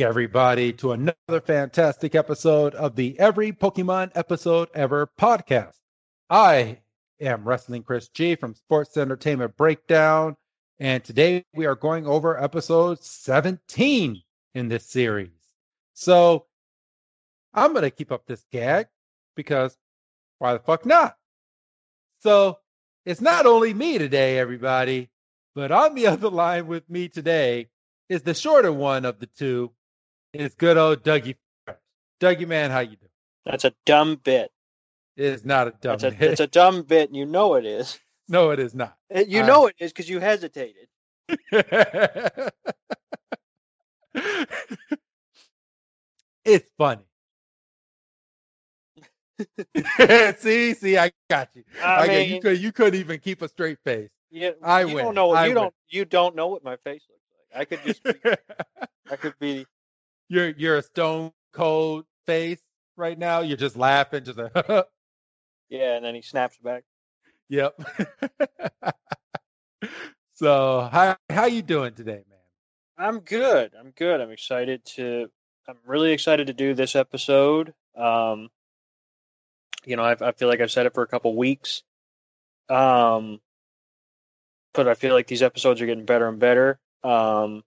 everybody, to another fantastic episode of the Every Pokemon Episode Ever podcast. I am Wrestling Chris G from Sports Entertainment Breakdown, and today we are going over episode 17 in this series. So I'm going to keep up this gag because why the fuck not? So it's not only me today, everybody, but on the other line with me today is the shorter one of the two. Is good old Dougie. Dougie, man, how you doing? That's a dumb bit. It is not a dumb That's a, bit. it's a dumb bit, and you know it is. no, it is not. Uh, you I- know it is because you hesitated. it's funny. see, see, I got you. I I got- you could you couldn't even keep a straight face. You, I you win. don't know. I you win. don't. You don't know what my face looks like. I could just. Be, I could be. You're you're a stone cold face right now. You're just laughing, just a Yeah, and then he snaps back. Yep. so how how you doing today, man? I'm good. I'm good. I'm excited to. I'm really excited to do this episode. Um, you know, I, I feel like I've said it for a couple weeks. Um, but I feel like these episodes are getting better and better. Um,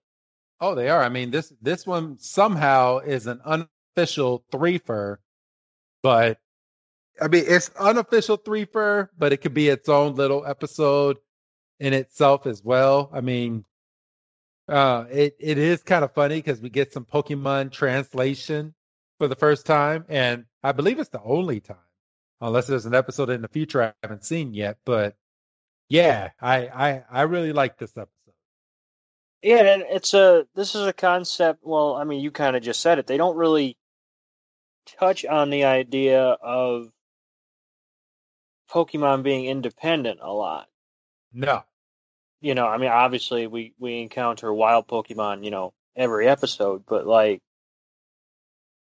Oh, they are. I mean, this this one somehow is an unofficial threefer, but I mean, it's unofficial threefer, but it could be its own little episode in itself as well. I mean, uh, it it is kind of funny because we get some Pokemon translation for the first time, and I believe it's the only time, unless there's an episode in the future I haven't seen yet. But yeah, I I I really like this episode. Yeah, and it's a this is a concept. Well, I mean, you kind of just said it. They don't really touch on the idea of Pokemon being independent a lot. No, You know, I mean, obviously we we encounter wild Pokemon, you know, every episode, but like,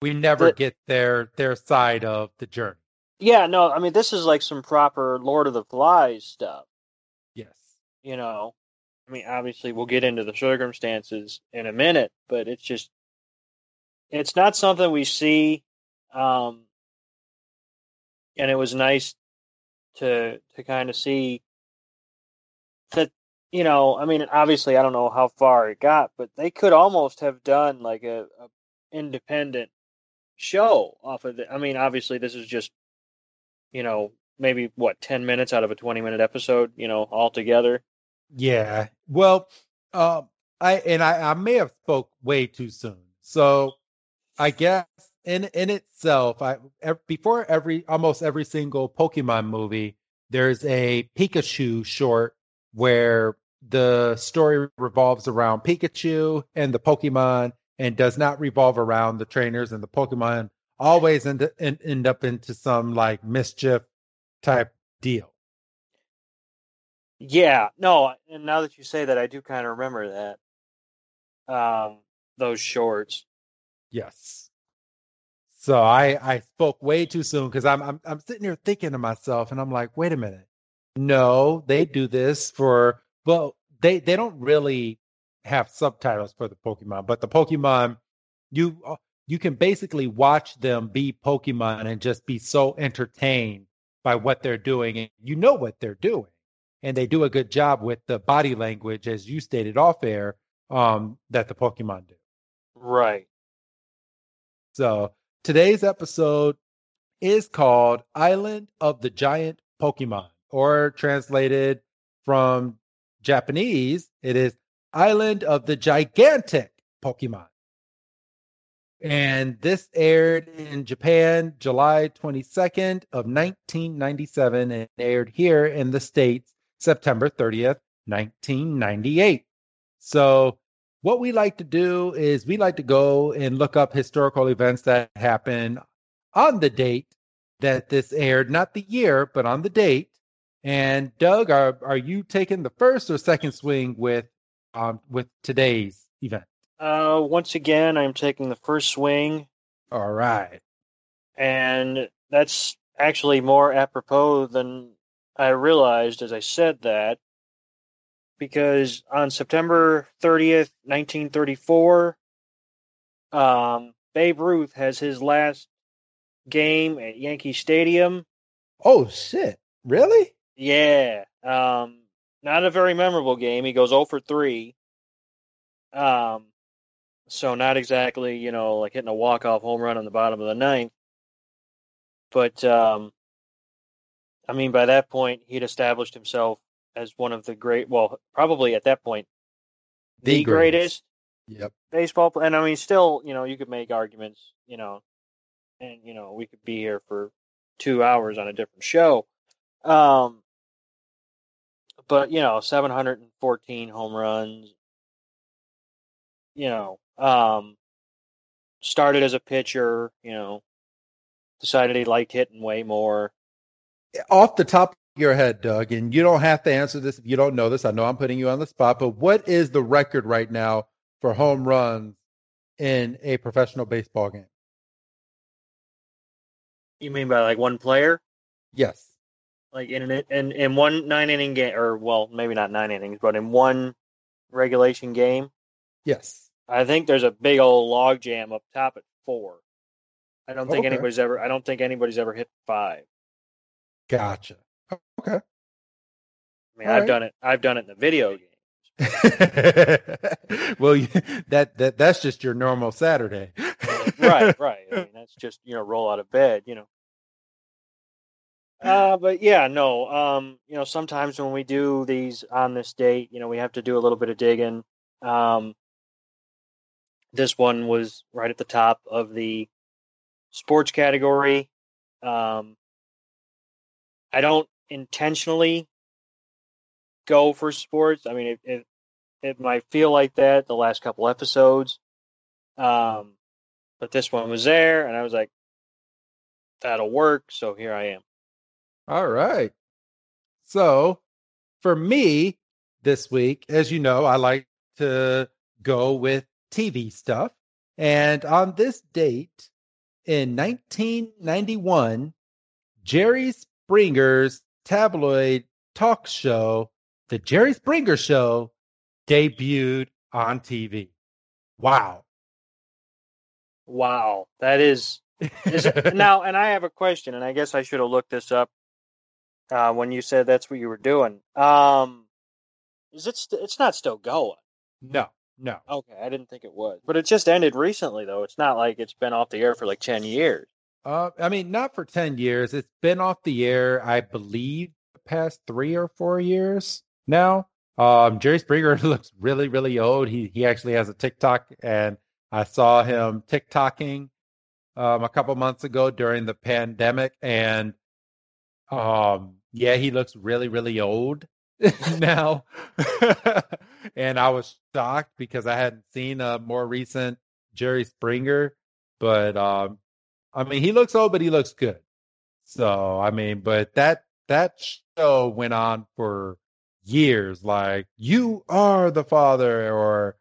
we never But- get their their side of the journey. yeah, no, I mean, this is like some proper Lord of the Flies stuff. Yes. You know, I mean, obviously we'll get into the circumstances in a minute, but it's just it's not something we see um and it was nice to to kind of see that you know i mean obviously i don't know how far it got but they could almost have done like a, a independent show off of it i mean obviously this is just you know maybe what 10 minutes out of a 20 minute episode you know all together Yeah. Well, um, I and I, I may have spoke way too soon. So I guess in in itself, I before every almost every single Pokemon movie, there's a Pikachu short where the story revolves around Pikachu and the Pokemon and does not revolve around the trainers and the Pokemon always end, end, end up into some like mischief type deal. Yeah no and now that you say that i do kind of remember that um those shorts Yes. So I I spoke way too soon because I'm I'm I'm sitting here thinking to myself and I'm like, wait a minute. No, they do this for well, they they don't really have subtitles for the Pokemon, but the Pokemon you uh, you can basically watch them be Pokemon and just be so entertained by what they're doing and you know what they're doing. And they do a good job with the body language as you stated off air um that the Pokemon do. right So today's episode is called Island of the Giant Pokemon, or translated from Japanese, it is Island of the Gigantic Pokemon. And this aired in Japan July 22nd of 1997 and aired here in the States September 30th, 1998. So what we like to do is we like to go and look up historical events that happen on the date that this aired, not the year, but on the date. And Doug, are are you taking the first or second swing with um with today's event? Uh, once again, I'm taking the first swing, All right. and that's actually more apropos than I realized as I said that, because on September 30th, 1934, um, Babe Ruth has his last game at Yankee Stadium. Oh shit! Really? Yeah, um, not a very memorable game. He goes 0 for 3. Um, so not exactly, you know, like hitting a walk-off home run on the bottom of the ninth. But um, I mean, by that point, he'd established himself as one of the great. Well, probably at that point, the, The greatest Yep. baseball. And I mean, still, you know, you could make arguments, you know, and you know, we could be here for two hours on a different show. Um, but you know, 714 home runs. You know, um, started as a pitcher. You know, decided he liked hitting way more. Off the top of your head, Doug, and you don't have to answer this if you don't know this. I know I'm putting you on the spot, but what is the record right now for home runs in a professional baseball game? You mean by like one player? Yes. Like in an in in one nine inning game, or well, maybe not nine innings, but in one regulation game. Yes. I think there's a big old log jam up top at four. I don't think Okay. anybody's ever. I don't think anybody's ever hit five. Gotcha. Okay. I mean, All I've right. done it. I've done it in the video game. well, that that that's just your normal Saturday. right, right. I mean, that's just you know roll out of bed, you know. Uh, but yeah, no. Um, you know, sometimes when we do these on this date, you know, we have to do a little bit of digging. Um, this one was right at the top of the sports category. Um, I don't intentionally go for sports. I mean, it, it it might feel like that the last couple episodes. Um, but this one was there, and I was like, "That'll work." So here I am. All right. So, for me this week, as you know, I like to go with TV stuff. And on this date in 1991, Jerry Springer's tabloid talk show, The Jerry Springer Show, debuted on TV. Wow. Wow, that is is it, now. And I have a question, and I guess I should have looked this up uh, when you said that's what you were doing. Um, is it? St- it's not still going. No, no. Okay, I didn't think it was, but it just ended recently, though. It's not like it's been off the air for like ten years. Uh, I mean, not for 10 years. It's been off the air, I believe, the past three or four years now. Um, Jerry Springer looks really, really old. He he actually has a TikTok, and I saw him TikToking um, a couple months ago during the pandemic, and um, yeah, he looks really, really old now. and I was shocked because I hadn't seen a more recent Jerry Springer, but um, I mean, he looks old, but he looks good. So, I mean, but that that show went on for years. Like, you are the father, or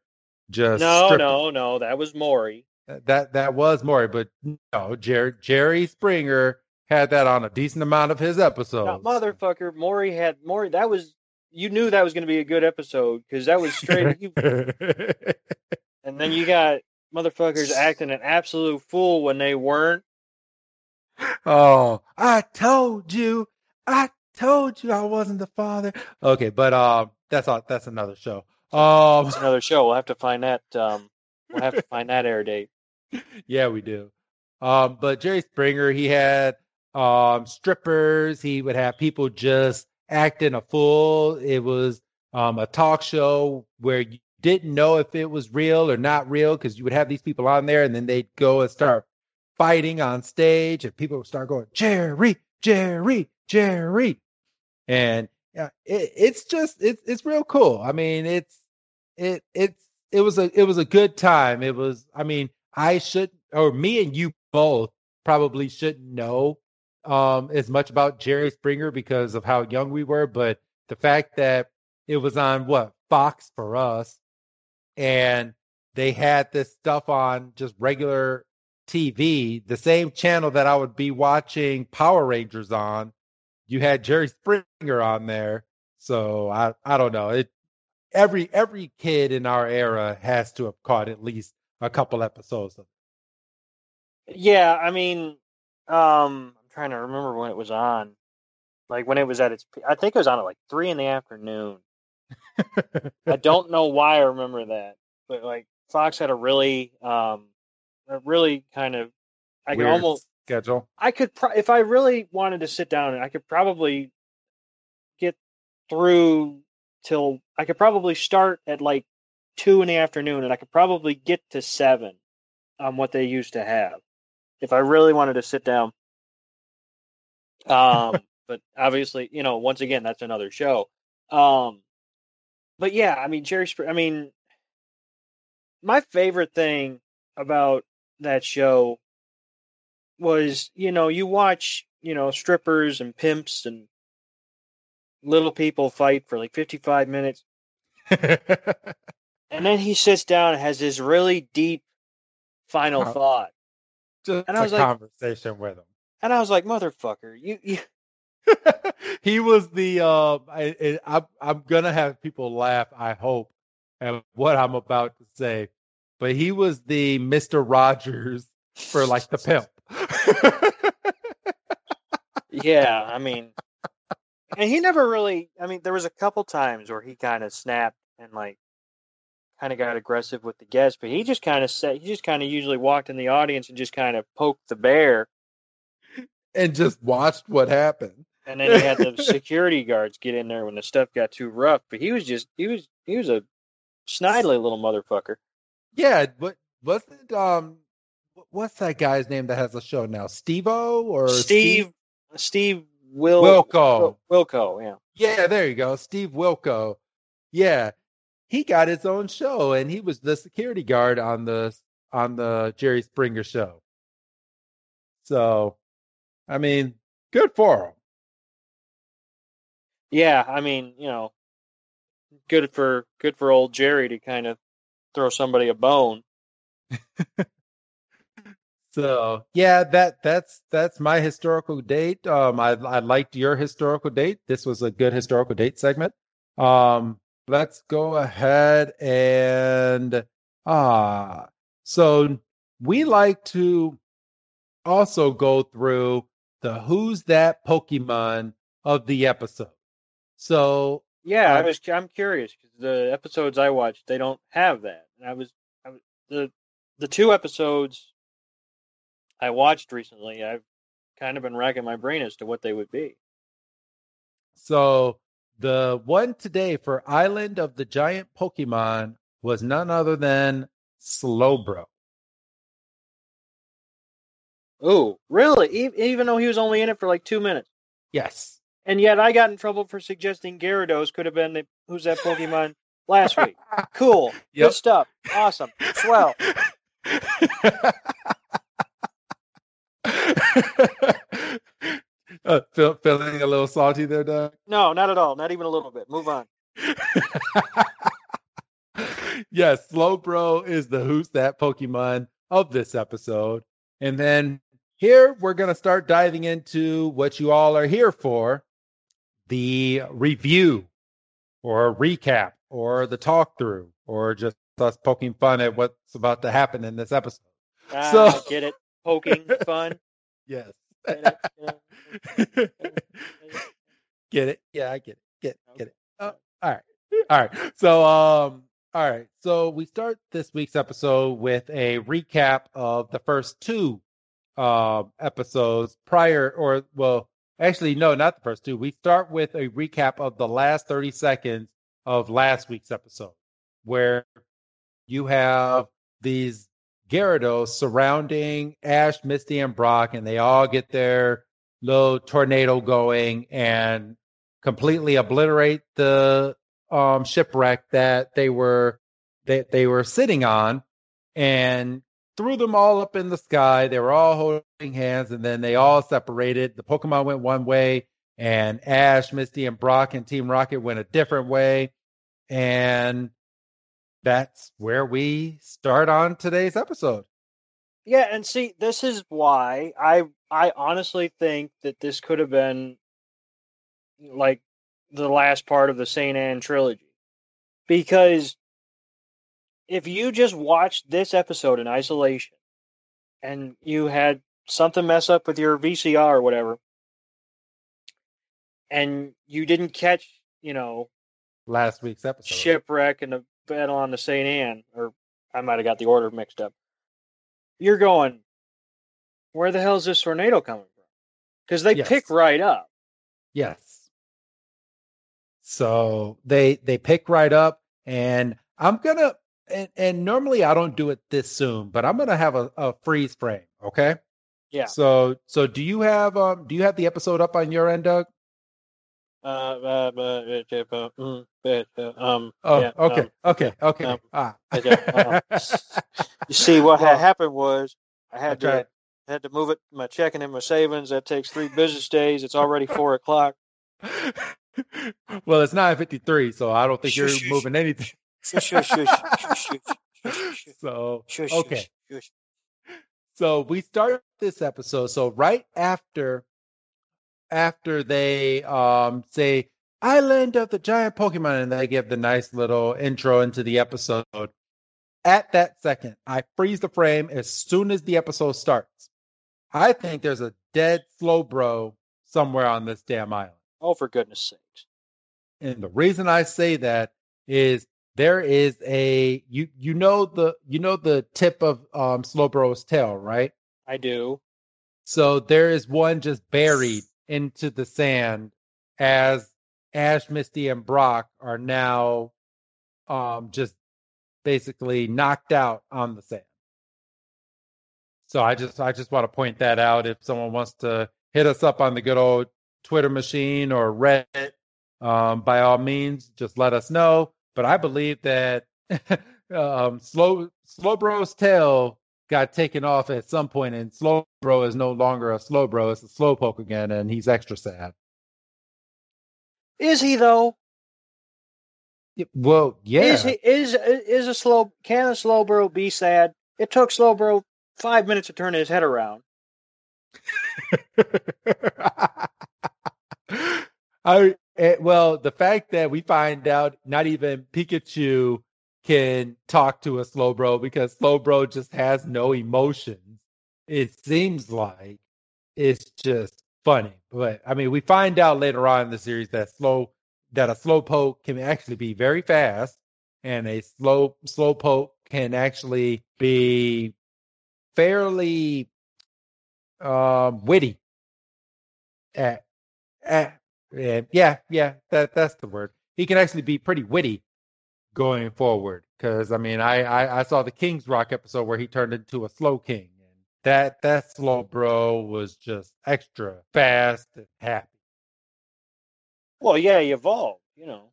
just No, strip- no, no. That was Maury. That that was Maury, but no, Jerry Jerry Springer had that on a decent amount of his episodes. No, motherfucker, Maury had Maury. That was you knew that was going to be a good episode because that was straight. and then you got motherfuckers acting an absolute fool when they weren't. oh, I told you, I told you I wasn't the father. Okay, but um, that's all. That's another show. Um, It's another show. We'll have to find that. Um, we'll have to find that air date. yeah, we do. Um, but Jerry Springer, he had um, strippers. He would have people just acting a fool. It was um, a talk show where you didn't know if it was real or not real because you would have these people on there and then they'd go and start fighting on stage and people would start going, Jerry, Jerry, Jerry. And yeah, it, it's just it's it's real cool. I mean, it's it it's it was a it was a good time. It was I mean, I should or me and you both probably shouldn't know um as much about Jerry Springer because of how young we were, but the fact that it was on what Fox for us and they had this stuff on just regular TV, the same channel that I would be watching Power Rangers on. You had Jerry Springer on there. So I I don't know. It every every kid in our era has to have caught at least a couple episodes of. Yeah, I mean, um, I'm trying to remember when it was on. Like when it was at its, I think it was on at like three in the afternoon. I don't know why I remember that, but like Fox had a really, um, a really kind of, I Weird could almost schedule. I could, pro- if I really wanted to sit down, I could probably get through till I could probably start at like two in the afternoon, and I could probably get to seven on what they used to have if I really wanted to sit down. Um, but obviously, you know, once again, that's another show. Um, but yeah, I mean, Jerry. Sp- I mean, my favorite thing about that show was, you know, you watch, you know, strippers and pimps and little people fight for like 55 minutes. and then he sits down and has this really deep final Oh. thought. Just And I a was like- conversation with him. And I was like, motherfucker, you, you he was the um I, I I'm I'm gonna have people laugh, I hope, at what I'm about to say. But he was the Mr. Rogers for like the pimp. yeah, I mean, and he never really, I mean, there was a couple times where he kind of snapped and like kind of got aggressive with the guests, but he just kind of said, he just kind of usually walked in the audience and just kind of poked the bear. and just watched what happened. And then he had the security guards get in there when the stuff got too rough. But he was just, he was, he was a snidely little motherfucker. Yeah, but wasn't um what's that guy's name that has a show now? Steve-O or Steve, Steve Will, Wilco. Wilco, yeah. Yeah, there you go. Steve Wilkos. Yeah. He got his own show and he was the security guard on the on the Jerry Springer show. So, I mean, good for him. Yeah, I mean, you know, good for good for old Jerry to kind of throw somebody a bone. So, yeah, that that's that's my historical date. Um I I liked your historical date. This was a good historical date segment. Um let's go ahead and ah so we like to also go through the who's that Pokemon of the episode. So Yeah, I was I'm curious because the episodes I watched they don't have that. And I was, I was the the two episodes I watched recently. I've kind of been racking my brain as to what they would be. so the one today for Island of the Giant Pokemon was none other than Slowbro. Oh, really? Even though he was only in it for like two minutes, Yes. And yet I got in trouble for suggesting Gyarados could have been the who's that Pokemon last week. Cool, Yep. good stuff, awesome, swell. uh, feel, feeling a little salty there, Doug? No, not at all. Not even a little bit. Move on. yes, Slowbro is the who's that Pokemon of this episode. And then here we're going to start diving into what you all are here for the review or a recap or the talk through or just us poking fun at what's about to happen in this episode. Ah, So- I get it. Poking fun. Yes. Get it? Yeah. get it? Yeah, I get it. Get get it. Oh, all right. All right. So um all right. So we start this week's episode with a recap of the first two uh, episodes prior, or well, actually, no, not the first two. We start with a recap of the last 30 seconds of last week's episode, where you have these Gyarados surrounding Ash, Misty, and Brock, and they all get their little tornado going and completely obliterate the um, shipwreck that they were that they were sitting on, and threw them all up in the sky. They were all holding hands, and then they all separated. The Pokemon went one way, and Ash, Misty, and Brock and Team Rocket went a different way, and that's where we start on today's episode. Yeah, and see, this is why I I honestly think that this could have been like the last part of the Saint Anne trilogy. Because if you just watched this episode in isolation and you had something mess up with your VCR or whatever, and you didn't catch, you know, last week's episode shipwreck and the battle on the St. Anne, or I might have got the order mixed up. You're going, where the hell is this tornado coming from? Because they Yes. pick right up. Yes. So they they pick right up, and I'm gonna and, and normally I don't do it this soon, but I'm gonna have a, a freeze frame. Okay. Yeah. So so do you have um do you have the episode up on your end, Doug? Uh, uh, uh, uh, mm, uh, um, Oh, yeah, okay, um, okay, okay. um, ah. uh, you see, what had happened was I had to had to move it, my checking and my savings. That takes three business days. It's already four o'clock. well, it's 9:53, so I don't think you're moving anything. Shush, shush, shush, shush, shush, so shush, okay. shush, shush. So we start this episode. So right after after they um say Island of the Giant Pokemon and they give the nice little intro into the episode. At that second, I freeze the frame as soon as the episode starts. I think there's a dead Slowbro somewhere on this damn island. Oh, for goodness sakes! And the reason I say that is there is a you you know the you know the tip of um Slowbro's tail, right? I do. So there is one just buried into the sand as Ash, Misty, and Brock are now um just basically knocked out on the sand. So I just I just want to point that out if someone wants to hit us up on the good old Twitter machine or Reddit, um, by all means, just let us know. But I believe that um, Slow Slowbro's tail got taken off at some point, and Slowbro is no longer a Slowbro; it's a Slowpoke again, and he's extra sad. Is he though? Well, yeah, Is he is is a slow? Can a Slowbro be sad? It took Slowbro five minutes to turn his head around. I eh, well, the fact that we find out not even Pikachu can talk to a Slowbro because Slowbro just has no emotions. It seems like it's just funny, but I mean, we find out later on in the series that slow that a Slowpoke can actually be very fast, and a slow Slowpoke can actually be fairly um, witty. At, at, yeah, yeah, yeah, that that's the word. He can actually be pretty witty going forward. Because I mean, I, I I saw the King's Rock episode where he turned into a Slowking, and that that Slowbro was just extra fast and happy. Well, yeah, he evolved. You know,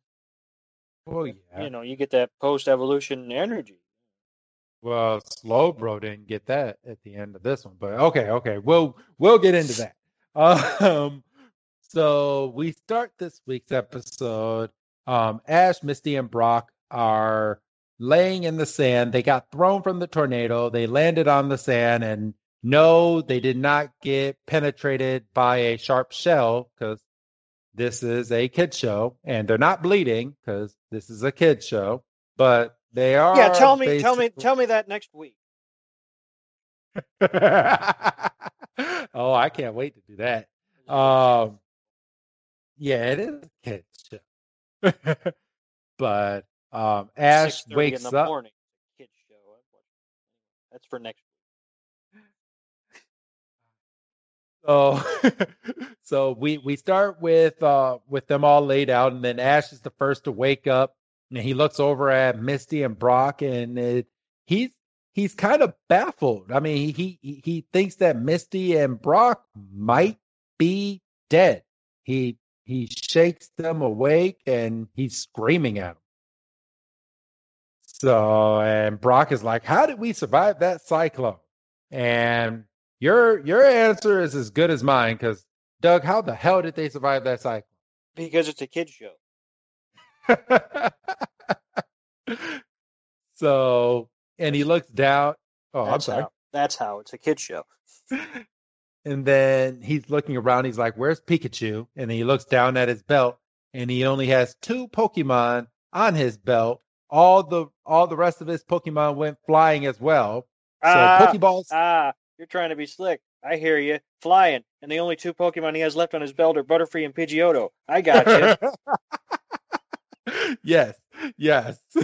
Oh yeah. you know, you get that post-evolution energy. Well, Slowbro didn't get that at the end of this one, but okay, okay, we'll we'll get into that. Um, so we start this week's episode. Um, Ash, Misty, and Brock are laying in the sand. They got thrown from the tornado. They landed on the sand, and no, they did not get penetrated by a sharp shell because this is a kid show, and they're not bleeding because this is a kid show. But they are. Yeah, tell me, tell me, tell me that next week. oh, I can't wait to do that. Um, yeah, it is a kid show. but um, Ash wakes in the up. morning. Kids show. That's for next. Week. So, so we we start with uh with them all laid out, and then Ash is the first to wake up, and he looks over at Misty and Brock, and it, he's he's kind of baffled. I mean, he he he thinks that Misty and Brock might be dead. He he shakes them awake, and he's screaming at them. So, and Brock is like, "How did we survive that cyclone?" And your your answer is as good as mine because Doug, how the hell did they survive that cyclone? Because it's a kid show. so, and he looks down. Oh, that's I'm sorry. How, that's how it's a kid show. and then he's looking around. He's like, "Where's Pikachu?" And he looks down at his belt, and he only has two Pokemon on his belt. All the all the rest of his Pokemon went flying as well. So ah, Pokeballs. Ah, you're trying to be slick. I hear you. Flying. And the only two Pokemon he has left on his belt are Butterfree and Pidgeotto. I got you. yes. Yes.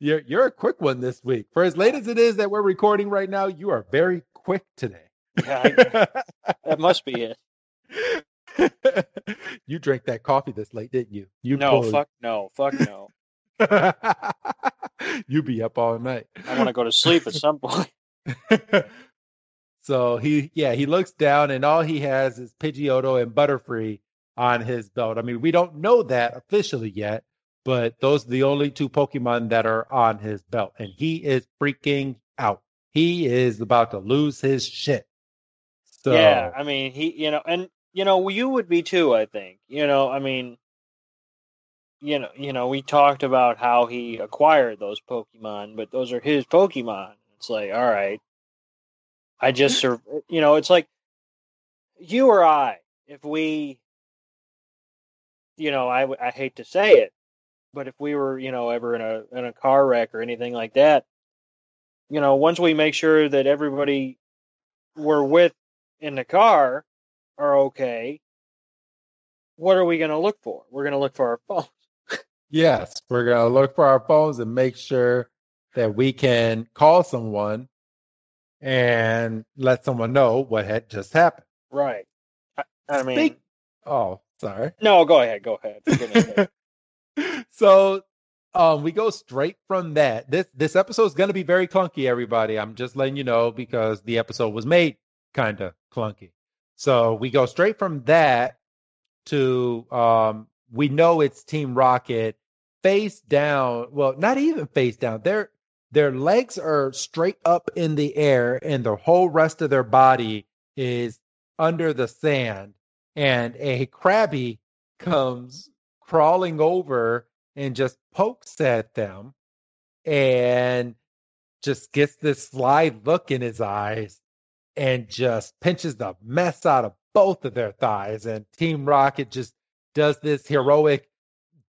you're you're a quick one this week. For as late as it is that we're recording right now, you are very quick today. Yeah, I, that must be it. you drank that coffee this late, didn't you? You no, pulled... fuck no, fuck no. you be up all night. I want to go to sleep at some point. so he, yeah, he looks down and all he has is Pidgeotto and Butterfree on his belt. I mean, we don't know that officially yet, but those are the only two Pokemon that are on his belt, and he is freaking out. He is about to lose his shit. So, yeah, I mean, he, you know, and you know, you would be too. I think, you know, I mean, you know, you know, we talked about how he acquired those Pokemon, but those are his Pokemon. It's like, all right, I just, you know, it's like you or I, if we, you know, I, I hate to say it, but if we were, you know, ever in a in a car wreck or anything like that, you know, once we make sure that everybody we're with in the car are okay, what are we going to look for? We're going to look for our phones. Yes, we're going to look for our phones and make sure that we can call someone and let someone know what had just happened. Right. I, I mean, Speak- oh, sorry. No, go ahead. Go ahead. so um, we go straight from that. This this episode is going to be very clunky, everybody. I'm just letting you know because the episode was made kind of clunky. So we go straight from that to um, we know it's Team Rocket face down. Well, not even face down. Their their legs are straight up in the air, and the whole rest of their body is under the sand. And a Krabby comes crawling over and just pokes at them, and just gets this sly look in his eyes, and just pinches the mess out of both of their thighs. And Team Rocket just does this heroic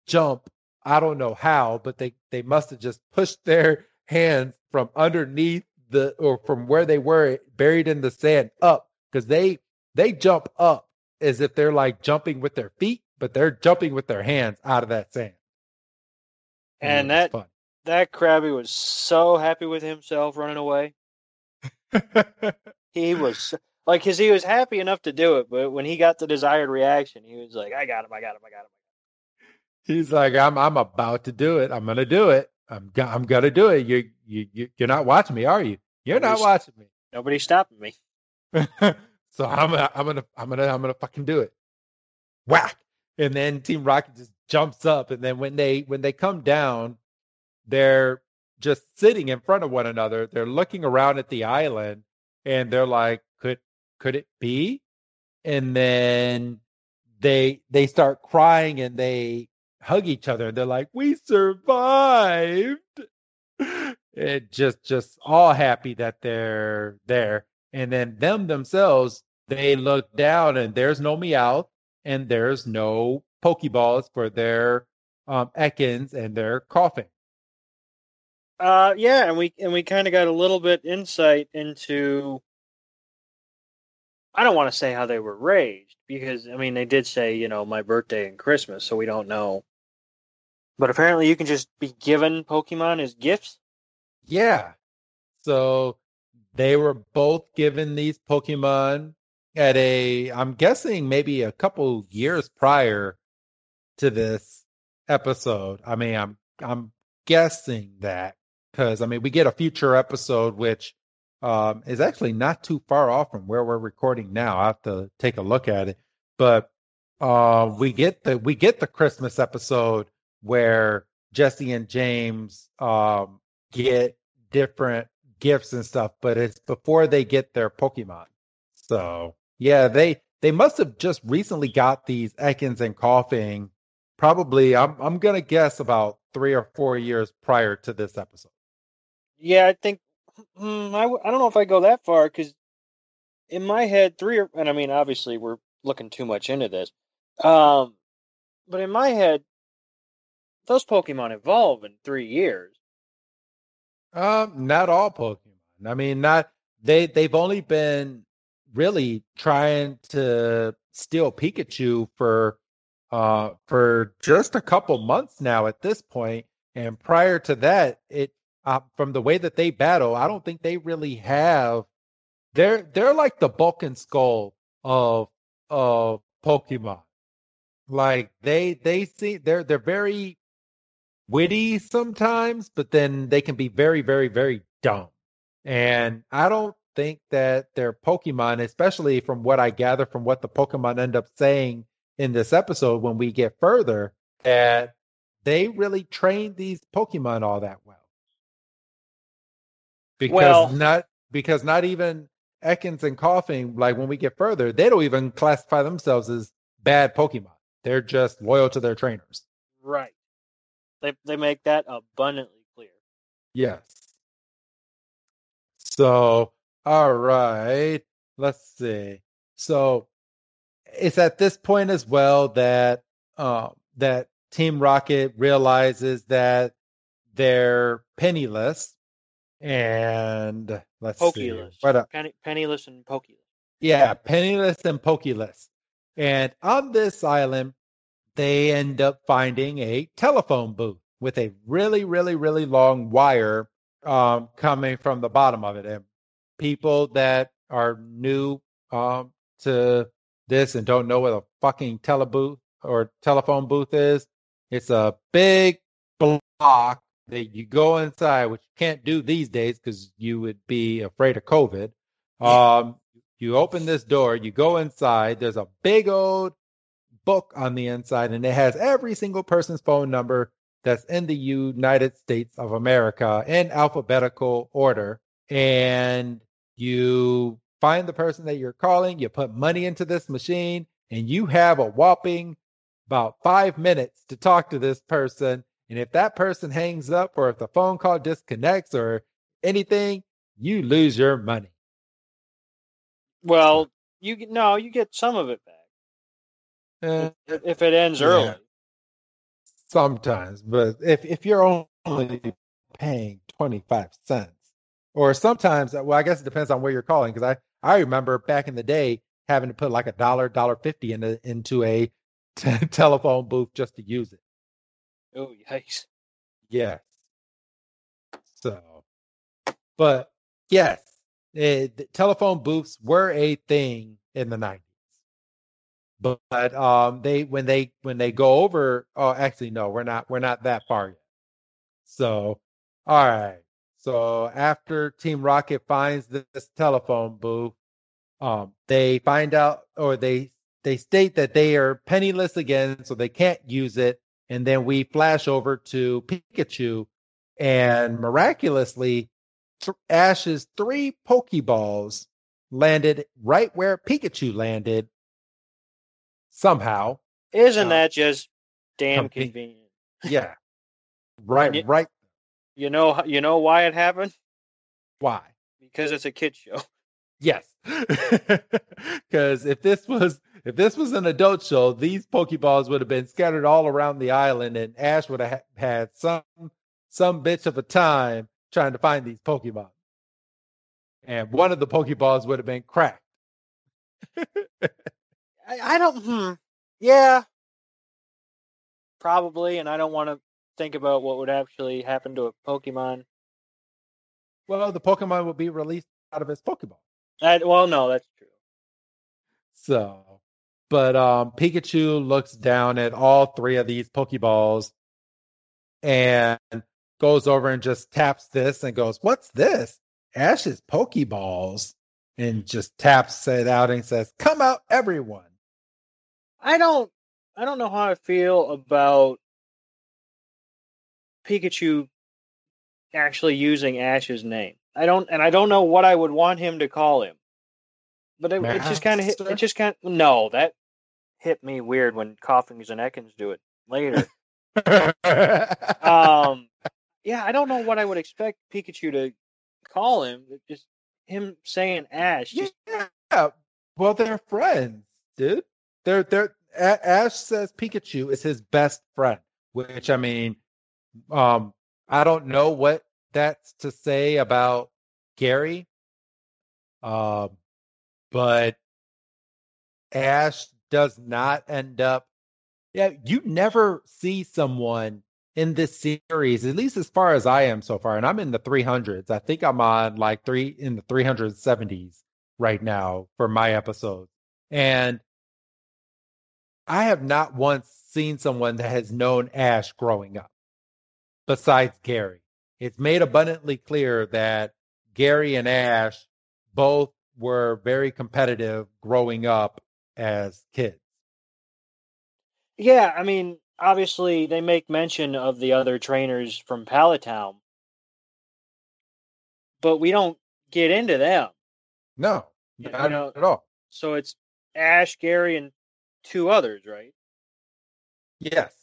jump. I don't know how, but they, they must have just pushed their hands from underneath the or from where they were buried in the sand up because they they jump up as if they're like jumping with their feet, but they're jumping with their hands out of that sand. And, mm, and that fun. that Krabby was so happy with himself running away. he was like, cause he was happy enough to do it, but when he got the desired reaction, he was like, "I got him! I got him! I got him!" He's like, "I'm I'm about to do it. I'm gonna do it. I'm I'm gonna do it. You you you you're not watching me, are you? You're Nobody's, not watching me. Nobody's stopping me. so I'm I'm gonna I'm gonna I'm gonna fucking do it. Whack! And then Team Rocket just jumps up, and then when they when they come down, they're just sitting in front of one another. They're looking around at the island, and they're like, "Could could it be? And then they they start crying and they hug each other they're like, "We survived." It just just all happy that they're there. And then them themselves, they look down and there's no Meowth and there's no Pokeballs for their um, Ekans and their Koffing. Uh, yeah, and we and we kind of got a little bit insight into I don't want to say how they were raised because I mean they did say you know my birthday and Christmas, so we don't know. But apparently, you can just be given Pokemon as gifts. Yeah. So they were both given these Pokemon at a, I'm guessing maybe a couple years prior to this episode. I mean, I'm I'm guessing that because I mean we get a future episode which um, is actually not too far off from where we're recording now. I have to take a look at it, but uh, we get the we get the Christmas episode where Jesse and James um, get different gifts and stuff, but it's before they get their Pokemon. So yeah, they they must have just recently got these Ekans and Koffing. Probably, I'm I'm gonna guess about three or four years prior to this episode. Yeah, I think mm, I w- I don't know if I go that far because in my head, three or and I mean, obviously, we're looking too much into this. Um, but in my head, those Pokemon evolve in three years. Um, not all Pokemon. I mean, not they. They've only been really trying to steal Pikachu for uh for just a couple months now at this point. And prior to that, it uh, from the way that they battle, I don't think they really have. They're they're like the bulk and skull of of Pokemon. Like they they see they're they're very witty sometimes, but then they can be very very very dumb. And I don't think that their Pokemon, especially from what I gather from what the Pokemon end up saying in this episode when we get further, that they really trained these Pokemon all that well. Because Well- not because not even Ekans and Koffing, like when we get further, they don't even classify themselves as bad Pokemon. They're just loyal to their trainers. Right. They they make that abundantly clear. Yes. So, all right. Let's see. So, it's at this point as well that um, that Team Rocket realizes that they're penniless, and let's see. What a- Penny, penniless and pokyless. yeah, penniless and pokyless. And on this island, they end up finding a telephone booth with a really, really, really long wire um, coming from the bottom of it. And people that are new um, to this and don't know what a fucking telebooth or telephone booth is, it's a big block that you go inside, which you can't do these days because you would be afraid of COVID. Um, you open this door, you go inside, there's a big old book on the inside, and it has every single person's phone number that's in the United States of America in alphabetical order. And you find the person that you're calling, you put money into this machine, and you have a whopping about five minutes to talk to this person. And if that person hangs up, or if the phone call disconnects, or anything, you lose your money. Well, you no, you get some of it back Eh, if, if it ends Yeah. early. sometimes, but if if you're only paying 25 cents or sometimes well I guess it depends on where you're calling because I I remember back in the day having to put like a dollar dollar 50 into into a t- telephone booth just to use it. Oh, yikes! Yes. So but yes, it, the telephone booths were a thing in the 90s. But, but um they when they when they go over oh actually no, we're not we're not that far yet. So all right. So after Team Rocket finds this telephone booth, um they find out or they they state that they are penniless again, so they can't use it. And then we flash over to Pikachu, and miraculously, th- Ash's three Pokeballs landed right where Pikachu landed. Somehow, Isn't Uh, that just damn conven- convenient? yeah, right, right. You know, you know why it happened? Why? Because it's a kid show. Yes, because if this was if this was an adult show, these Pokeballs would have been scattered all around the island, and Ash would have had some some bitch of a time trying to find these Pokemon. And one of the Pokeballs would have been cracked. I, I don't. Hmm. Yeah. Probably, and I don't want to think about what would actually happen to a Pokemon. Well, the Pokemon would be released out of his Pokeball. That, well, no, that's true. So, but um, Pikachu looks down at all three of these Pokeballs and goes over and just taps this and goes, "What's this? Ash's Pokeballs." And just taps it out and says, "Come out, everyone." I don't I don't know how I feel about Pikachu actually using Ash's name. I don't and I don't know what I would want him to call him. But it, it just kind of hit. It just kind of no. That hit me weird when Koffings and Ekans do it later. um, yeah, I don't know what I would expect Pikachu to call him. Just him saying Ash. Just... Yeah, well, they're friends, dude. They're they're Ash says Pikachu is his best friend, which I mean, um, I don't know what that's to say about Gary. Um, but Ash does not end up. Yeah, you never see someone in this series, at least as far as I am so far, and I'm in the 300s. I think I'm on like three in the 370s right now for my episodes, and I have not once seen someone that has known Ash growing up, besides Gary. It's made abundantly clear that Gary and Ash both were very competitive growing up as kids. Yeah, I mean, obviously they make mention of the other trainers from Pallet Town, but we don't get into them. No, not you know, at all. So it's Ash, Gary, and two others, right? Yes.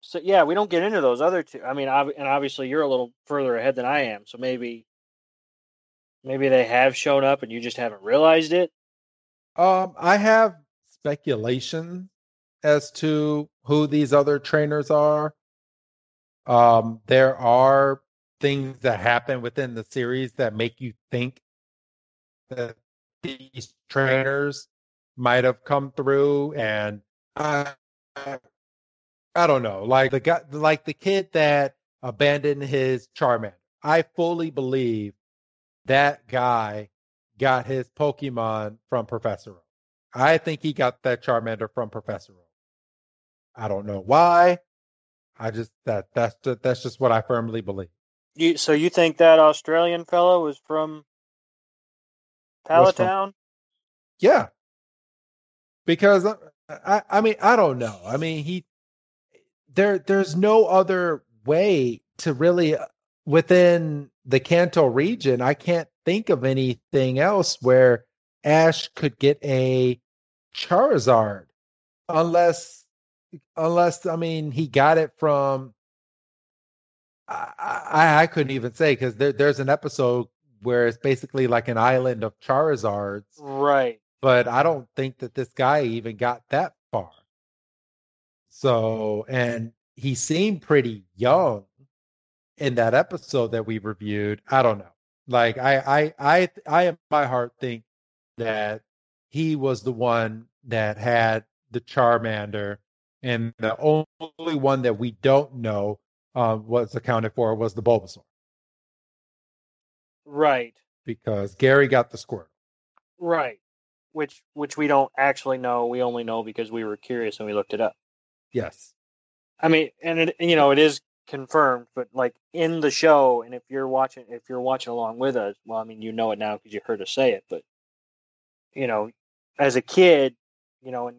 So yeah, we don't get into those other two. I mean, ob- and obviously you're a little further ahead than I am, so maybe maybe they have shown up and you just haven't realized it. Um, I have speculation as to who these other trainers are. Um, there are things that happen within the series that make you think that these trainers might have come through, and I, I don't know, like the guy, like the kid that abandoned his Charmander. I fully believe that guy got his Pokemon from Professor Oak. I think he got that Charmander from Professor Oak. I don't know why. I just that that's just, that's just what I firmly believe. You, so you think that Australian fellow was from Palatown? Town? Yeah, because uh, I I mean I don't know. I mean he there there's no other way to really uh, within the Kanto region. I can't think of anything else where Ash could get a Charizard unless unless I mean he got it from. I I, I couldn't even say because there, there's an episode where it's basically like an island of Charizards, right? But I don't think that this guy even got that far. So, and he seemed pretty young in that episode that we reviewed. I don't know. Like I, I, I, I, in my heart think that he was the one that had the Charmander and the only one that we don't know uh, was accounted for was the Bulbasaur. Right. Because Gary got the Squirtle. Right. Which which we don't actually know. We only know because we were curious and we looked it up. Yes. I mean, and it you know it is confirmed, but like in the show, and if you're watching if you're watching along with us, well, I mean you know it now because you heard us say it, but you know, as a kid, you know, and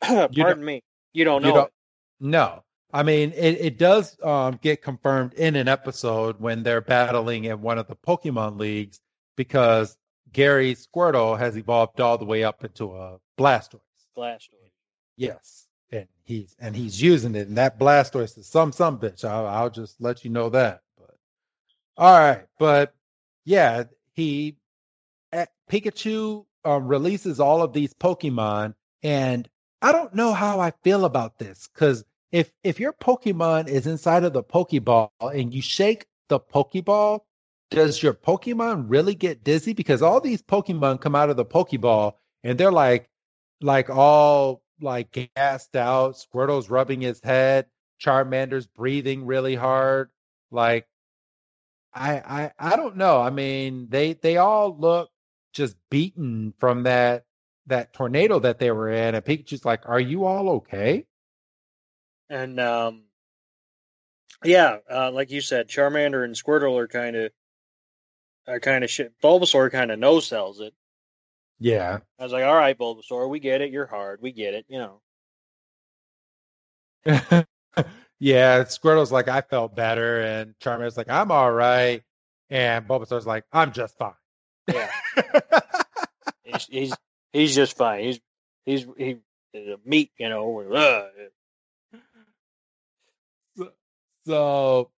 pardon me, you don't know. You don't, no. I mean, it, it does um, get confirmed in an episode when they're battling in one of the Pokemon leagues because Gary Squirtle has evolved all the way up into a Blastoise. Blastoise. Yes, and he's and he's using it, and that Blastoise is some some bitch. I'll, I'll just let you know that. But all right, but yeah, he Pikachu um, releases all of these Pokemon, and I don't know how I feel about this because if if your Pokemon is inside of the Pokeball and you shake the Pokeball, does your Pokemon really get dizzy? Because all these Pokemon come out of the Pokeball and they're like like all like gassed out. Squirtle's rubbing his head. Charmander's breathing really hard. Like I, I I don't know. I mean, they they all look just beaten from that that tornado that they were in, and Pikachu's like, "Are you all okay?" And um, yeah, uh, like you said, Charmander and Squirtle are kind of are kind of shit. Bulbasaur kind of no sells it. Yeah. I was like, "All right, Bulbasaur, we get it. You're hard. We get it. You know." yeah, Squirtle's like, I felt better, and Charmander's like, I'm all right, and Bulbasaur's like, I'm just fine. Yeah. he's, he's he's just fine. He's he's he is a meat, you know. So, so,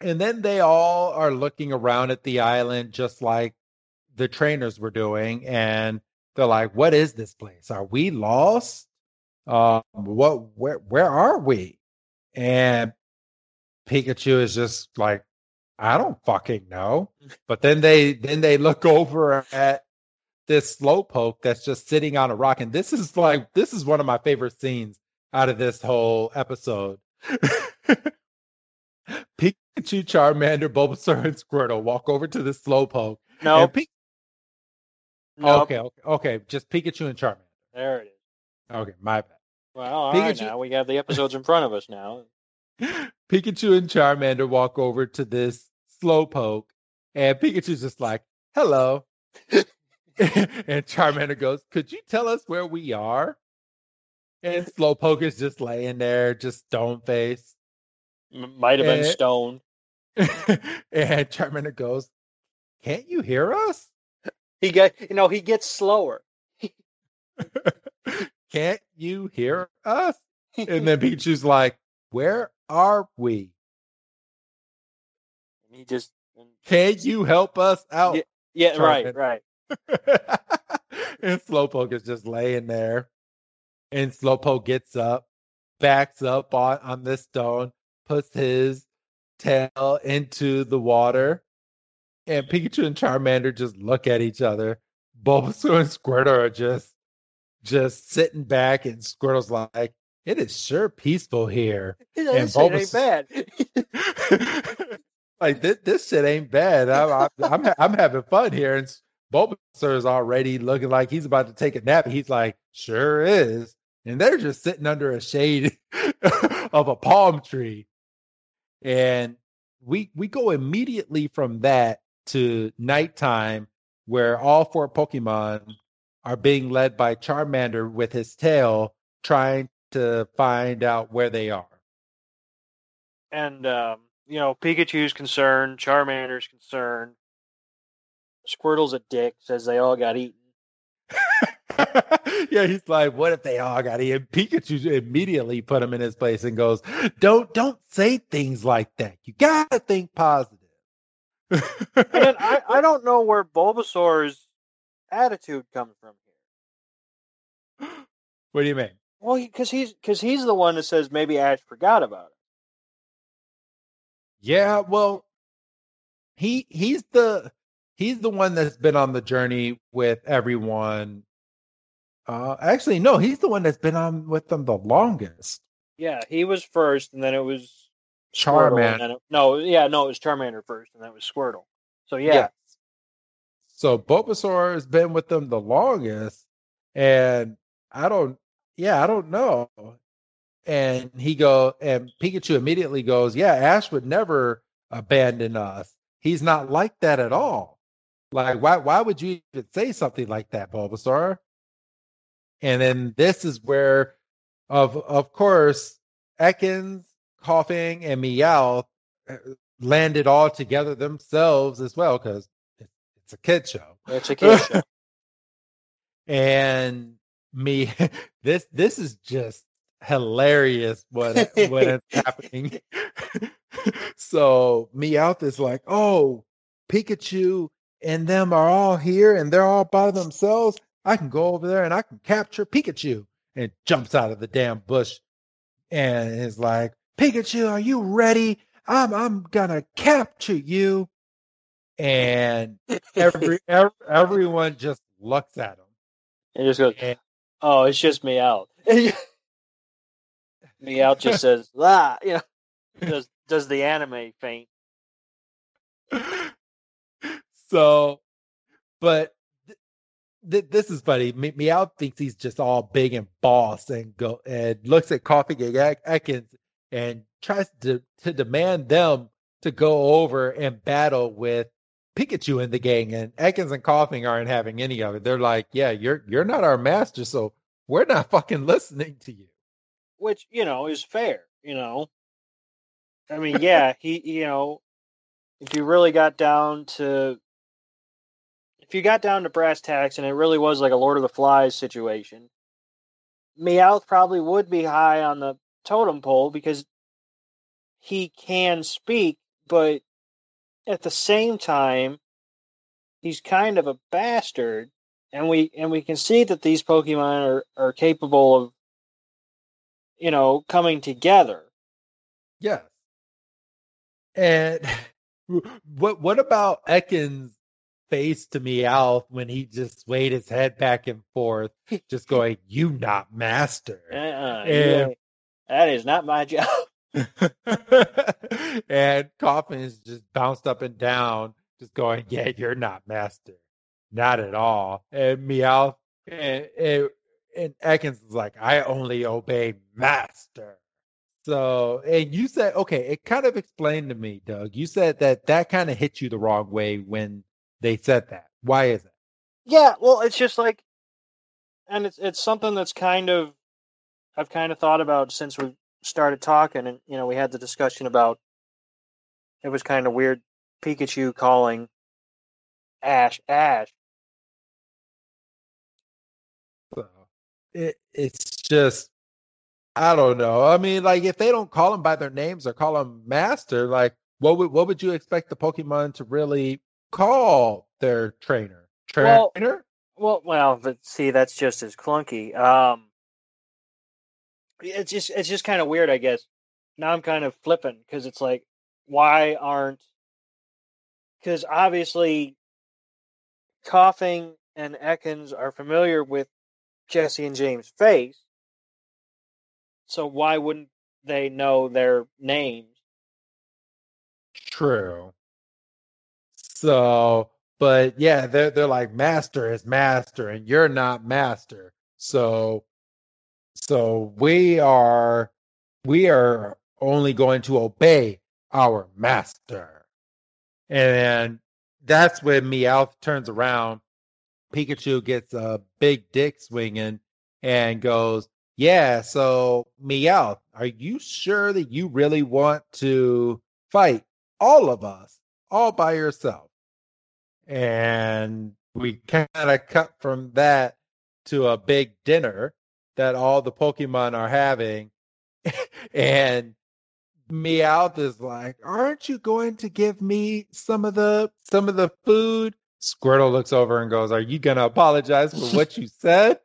and then they all are looking around at the island just like the trainers were doing, and they're like, "What is this place? Are we lost? Um, what? Where? Where are we?" And Pikachu is just like, I don't fucking know. But then they then they look over at this slowpoke that's just sitting on a rock, and this is like this is one of my favorite scenes out of this whole episode. Pikachu, Charmander, Bulbasaur, and Squirtle walk over to the slowpoke. no, Pe- no. Okay, okay, okay. Just Pikachu and Charmander. There it is. Okay, my bad. Well, all right. Pikachu- Now we have the episodes in front of us now. Pikachu and Charmander walk over to this slowpoke, and Pikachu's just like, "Hello," and Charmander goes, "Could you tell us where we are?" And Slowpoke is just laying there, just stone face, M- Might have been Eh. Stone. and Charmander goes, "Can't you hear us? He get you know he gets slower. Can't you hear us?" And then Pikachu's like, "Where are we? he just Can you help us out?" yeah right right. and Slowpoke is just laying there. And Slowpoke gets up, backs up on, on this stone, puts his tail into the water. And Pikachu and Charmander just look at each other. Bulbasaur and Squirtle are just just sitting back, and Squirtle's like, "It is sure peaceful here." This shit ain't bad. like this, this shit ain't bad. I'm, I'm, I'm, I'm having fun here. And Bulbasaur is already looking like he's about to take a nap. He's like, sure is. And they're just sitting under a shade of a palm tree. And we we go immediately from that to nighttime, where all four Pokemon are being led by Charmander with his tail, trying to find out where they are. and um, you know Pikachu's concerned, Charmander's concerned, Squirtle's a dick, says they all got eaten. yeah, he's like, what if they all got eaten? Pikachu immediately put him in his place and goes, Don't don't say things like that. You gotta think positive. And I, I don't know where Bulbasaur's attitude comes from here. what do you mean? Well, because he's because he's the one that says maybe Ash forgot about it. Yeah, well, he he's the he's the one that's been on the journey with everyone. Uh actually no, he's the one that's been on with them the longest. Yeah, he was first, and then it was Charmander. and it, no, yeah, no, it was Charmander first, and that was Squirtle. So yeah, Yes. So Bulbasaur has been with them the longest, and I don't, yeah, I don't know. And he go, and Pikachu immediately goes, yeah, Ash would never abandon us. He's not like that at all. Like, why, why would you even say something like that, Bulbasaur? And then this is where, of of course, Ekans, Koffing, and Meowth uh, landed all together themselves as well because it's a kid show. it's a kid show. And me, this this is just hilarious when when it's happening. so Meowth is like, "Oh, Pikachu and them are all here, and they're all by themselves. I can go over there and I can capture Pikachu." And jumps out of the damn bush and is like, "Pikachu, are you ready? I'm I'm gonna capture you." And every, every everyone just looks at him. And just goes, And- oh, it's just Meowth. Meowth just says, ah, you know, does does the anime faint? so, but th- th- this is funny. Me- Meowth thinks he's just all big and boss and go and looks at Koffing Ek- Ekans and tries to, to demand them to go over and battle with Pikachu in the gang. And Ekans and Koffing aren't having any of it. They're like, yeah, you're you're not our master, so we're not fucking listening to you. which you know is fair. You know, I mean, yeah, he, you know, if you really got down to, if you got down to brass tacks, and it really was like a Lord of the Flies situation, Meowth probably would be high on the totem pole because he can speak, but at the same time, he's kind of a bastard, and we and we can see that these Pokemon are are capable of, you know, coming together. Yes. And what what about Ekans' face to Meowth when he just swayed his head back and forth, just going, "You not master." Uh-uh, And- yeah, that is not my job. and Koffing is just bounced up and down, just going, "Yeah, you're not master, not at all." And Meowth and and, and Ekans is like, "I only obey master." So, and you said, okay, it kind of explained to me, Doug. You said that that kind of hit you the wrong way when they said that. Why is it? Yeah, well, it's just like, and it's it's something that's kind of, I've kind of thought about since we started talking, and you know, we had the discussion about. It was kind of weird, Pikachu calling Ash Ash. So it it's just I don't know. I mean, like if they don't call them by their names or call them master, like what would what would you expect the Pokemon to really call their trainer? Trainer? Well- Well, well, but see, that's just as clunky. Um, it's just it's just kind of weird, I guess. Now I'm kind of flipping because it's like, why aren't? Because obviously, Koffing and Ekans are familiar with Jesse and James' face, so why wouldn't they know their names? True. So, but yeah, they're they're like master is master, and you're not master. So, so we are we are only going to obey our master, and that's when Meowth turns around. Pikachu gets a big dick swinging and goes, "Yeah, so Meowth, are you sure that you really want to fight all of us all by yourself?" And we kind of cut from that to a big dinner that all the Pokemon are having, and Meowth is like, "Aren't you going to give me some of the some of the food?" Squirtle looks over and goes, "Are you going to apologize for what you said?"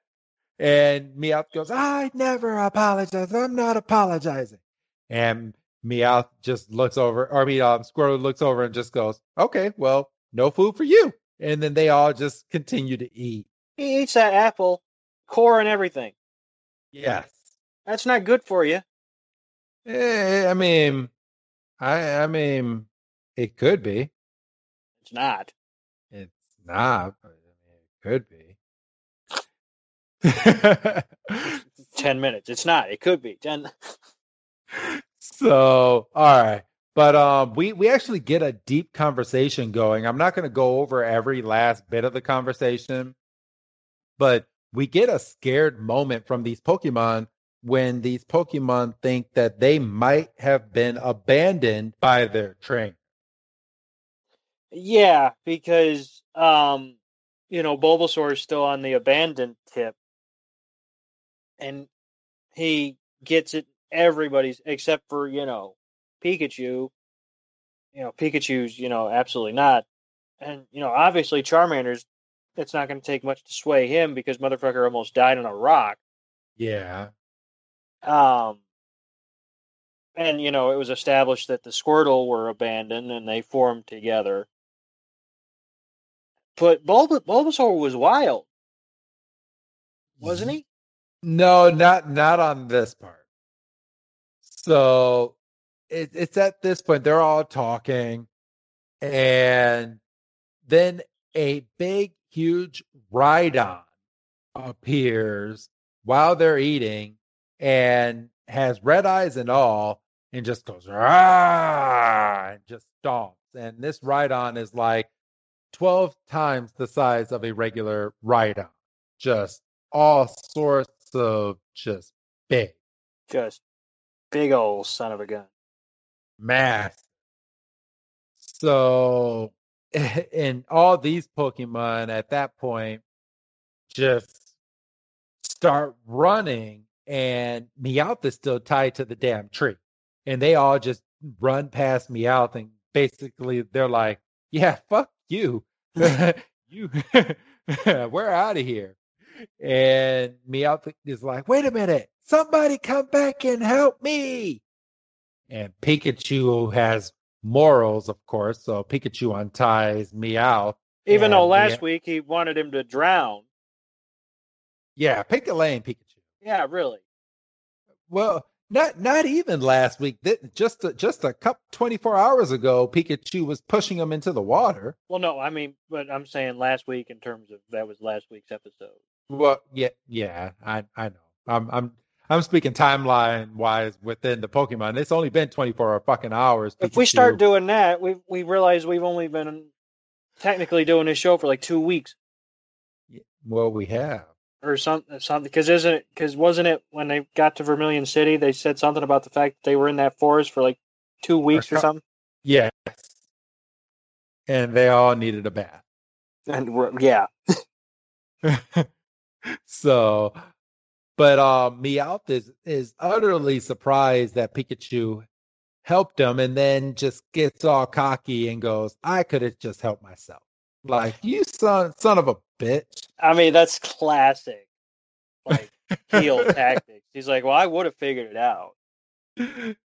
And Meowth goes, "I never apologize. I'm not apologizing." And Meowth just looks over, or I mean, um, Squirtle looks over and just goes, "Okay, well, no food for you." And then they all just continue to eat. He eats that apple, core and everything. Yes. That's not good for you. Eh, I mean, I I mean, it could be. It's not. It's not, but I mean, it could be. Ten minutes. It's not. It could be ten. so, all right. But um, we we actually get a deep conversation going. I'm not going to go over every last bit of the conversation, but we get a scared moment from these Pokemon when these Pokemon think that they might have been abandoned by their trainer. Yeah, because um, you know, Bulbasaur is still on the abandoned tip, and he gets it. Everybody's except for you know Pikachu. You know, Pikachu's you know absolutely not, and you know obviously Charmander's. It's not going to take much to sway him because motherfucker almost died on a rock. Yeah. Um, and you know, it was established that the Squirtle were abandoned and they formed together. But Bulb- Bulbasaur was wild, wasn't he? No, not not on this part. So it, it's at this point they're all talking, and then a big, huge Rhydon appears while they're eating and has red eyes and all and just goes ah and just stomps. And this Rhydon is like 12 times the size of a regular Rhydon. Just all sorts of just big. Just big old son of a gun. Mass. So, and all these Pokemon at that point just start running, and Meowth is still tied to the damn tree. And they all just run past Meowth, and basically they're like, yeah, fuck you. you, we're out of here. And Meowth is like, wait a minute, somebody come back and help me. And Pikachu has morals, of course. So Pikachu unties Meowth. Even though last Meow- week he wanted him to drown. Yeah, pick a lane, Pikachu. Yeah, really. Well, not not even last week. Just a, just a cup 24 hours ago, Pikachu was pushing him into the water. Well, no, I mean, but I'm saying last week in terms of that was last week's episode. Well, yeah, yeah, I I know. I'm I'm I'm speaking timeline wise within the Pokemon. It's only been 24 fucking hours. If we start doing that, we we realize we've only been technically doing this show for like two weeks well, we have. or something. Something because isn't it? Because wasn't it when they got to Vermilion City? They said something about the fact that they were in that forest for like two weeks or cou- something. Yes. And they all needed a bath. And we're, yeah, so, but um, Meowth is is utterly surprised that Pikachu helped him, and then just gets all cocky and goes, "I could have just helped myself." Like you son son of a bitch. I mean that's classic, like heel tactics. He's like, well, I would have figured it out.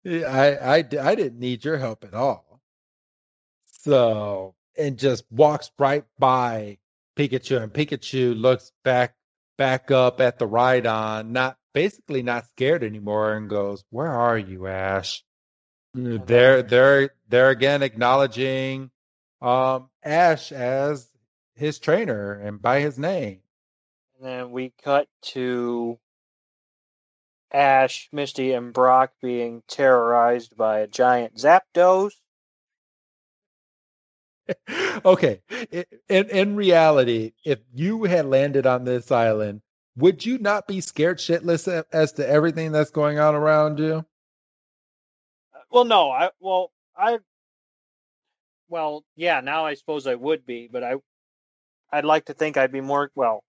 Yeah, I didn't need your help at all. So and just walks right by Pikachu, and Pikachu looks back back up at the Rhydon, not basically not scared anymore, and goes, "Where are you, Ash?" They're they're they're again acknowledging um, Ash as his trainer and by his name. And then we cut to Ash, Misty, and Brock being terrorized by a giant Zapdos. okay, in in reality, if you had landed on this island, would you not be scared shitless as to everything that's going on around you? Well, no, I well, I well, yeah, now I suppose I would be, but I I'd like to think I'd be more well.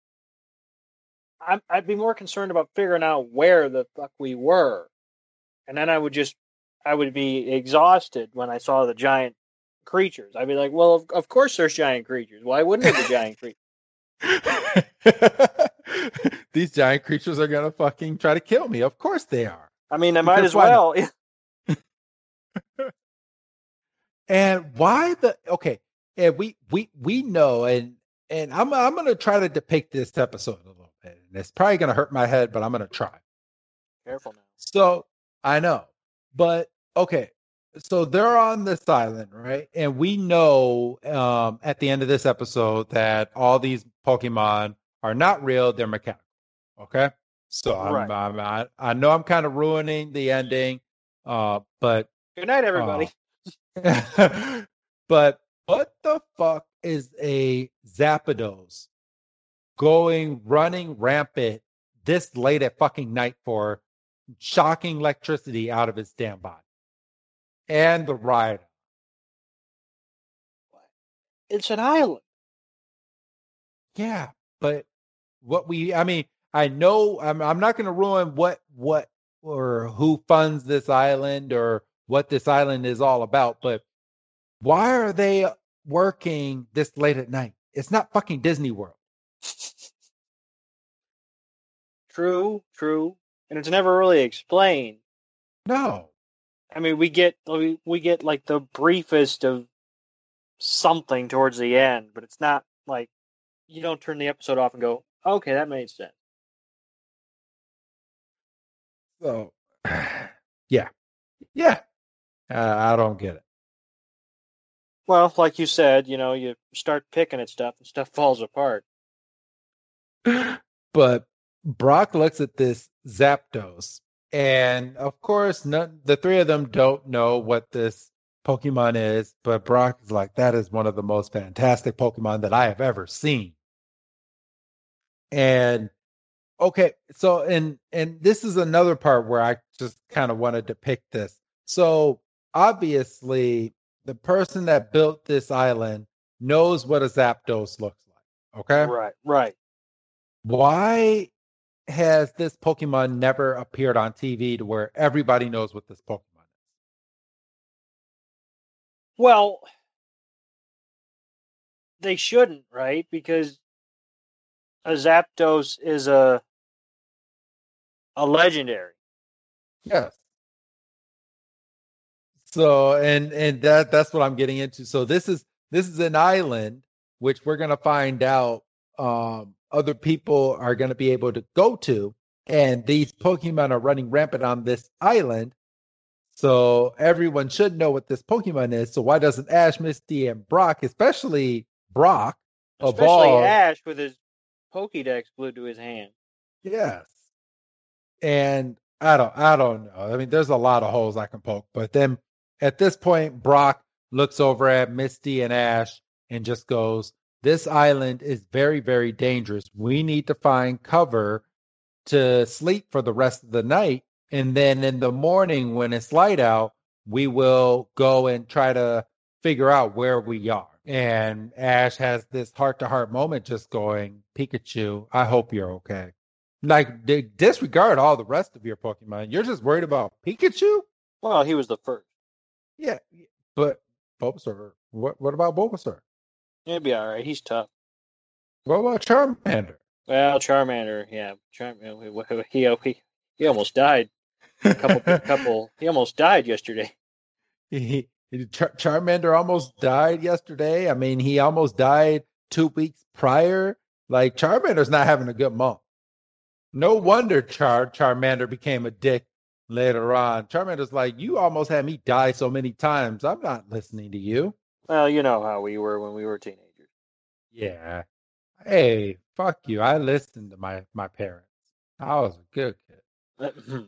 I'm, I'd be more concerned about figuring out where the fuck we were, and then I would just I would be exhausted when I saw the giant creatures. I'd be like, well, of, of course there's giant creatures. Why wouldn't there be giant creatures? These giant creatures are gonna fucking try to kill me. Of course they are. I mean, I might as well. And why the okay? And we we we know, and and I'm I'm gonna try to depict this episode a little bit, and it's probably gonna hurt my head, but I'm gonna try. Careful now. So I know, but okay. So they're on this island, right? And we know um, at the end of this episode that all these Pokemon are not real; they're mechanical. Okay. So I'm, Right. I'm, I I know I'm kind of ruining the ending, uh, but Good night, everybody. but what the fuck is a Zapdos going running rampant this late at fucking night for shocking electricity out of his damn body? And the ride. it's an island. Yeah, but what we I mean, I know I'm I'm not going to ruin what what or who funds this island or what this island is all about, but why are they working this late at night? It's not fucking Disney World. True, true, and it's never really explained. No. I mean, we get we, get like the briefest of something towards the end, but it's not like you don't turn the episode off and go, "Okay, that made sense." So yeah. Yeah. Uh, I don't get it. Well, like you said, you know, you start picking at stuff and stuff falls apart. but Brock looks at this Zapdos, and of course, none, the three of them don't know what this Pokemon is, but Brock is like, that is one of the most fantastic Pokemon that I have ever seen. And okay, so and and this is another part where I just kind of want to depict this. So obviously, the person that built this island knows what a Zapdos looks like. Okay. Right, right. Why has this Pokemon never appeared on TV to where everybody knows what this Pokemon is? Well, they shouldn't, right? Because a Zapdos is a a legendary. Yes. So and and that that's what I'm getting into. So this is this is an island which we're gonna find out um, other people are gonna be able to go to, and these Pokemon are running rampant on this island. So everyone should know what this Pokemon is. So why doesn't Ash, Misty, and Brock, especially Brock, especially evolve? Ash with his Pokédex glued to his hand? Yes. And I don't I don't know. I mean, there's a lot of holes I can poke, but then at this point, Brock looks over at Misty and Ash and just goes, This island is very, very dangerous. We need to find cover to sleep for the rest of the night. And then in the morning, when it's light out, we will go and try to figure out where we are. And Ash has this heart to heart moment just going, Pikachu, I hope you're okay. Like, disregard all the rest of your Pokemon. You're just worried about Pikachu? Well, he was the first. Yeah, but Bulbasaur. What what about Bulbasaur? He'll be all right. He's tough. What about Charmander? Well, Charmander, yeah, Charmander. Uh, he he he almost died. A couple couple. He almost died yesterday. He, Char- Charmander almost died yesterday. I mean, he almost died two weeks prior. Like Charmander's not having a good month. No wonder Char Charmander became a dick later on. Charmander's like, You almost had me die so many times. I'm not listening to you. Well, you know how we were when we were teenagers. Yeah. Hey, fuck you. I listened to my, my parents. I was a good kid.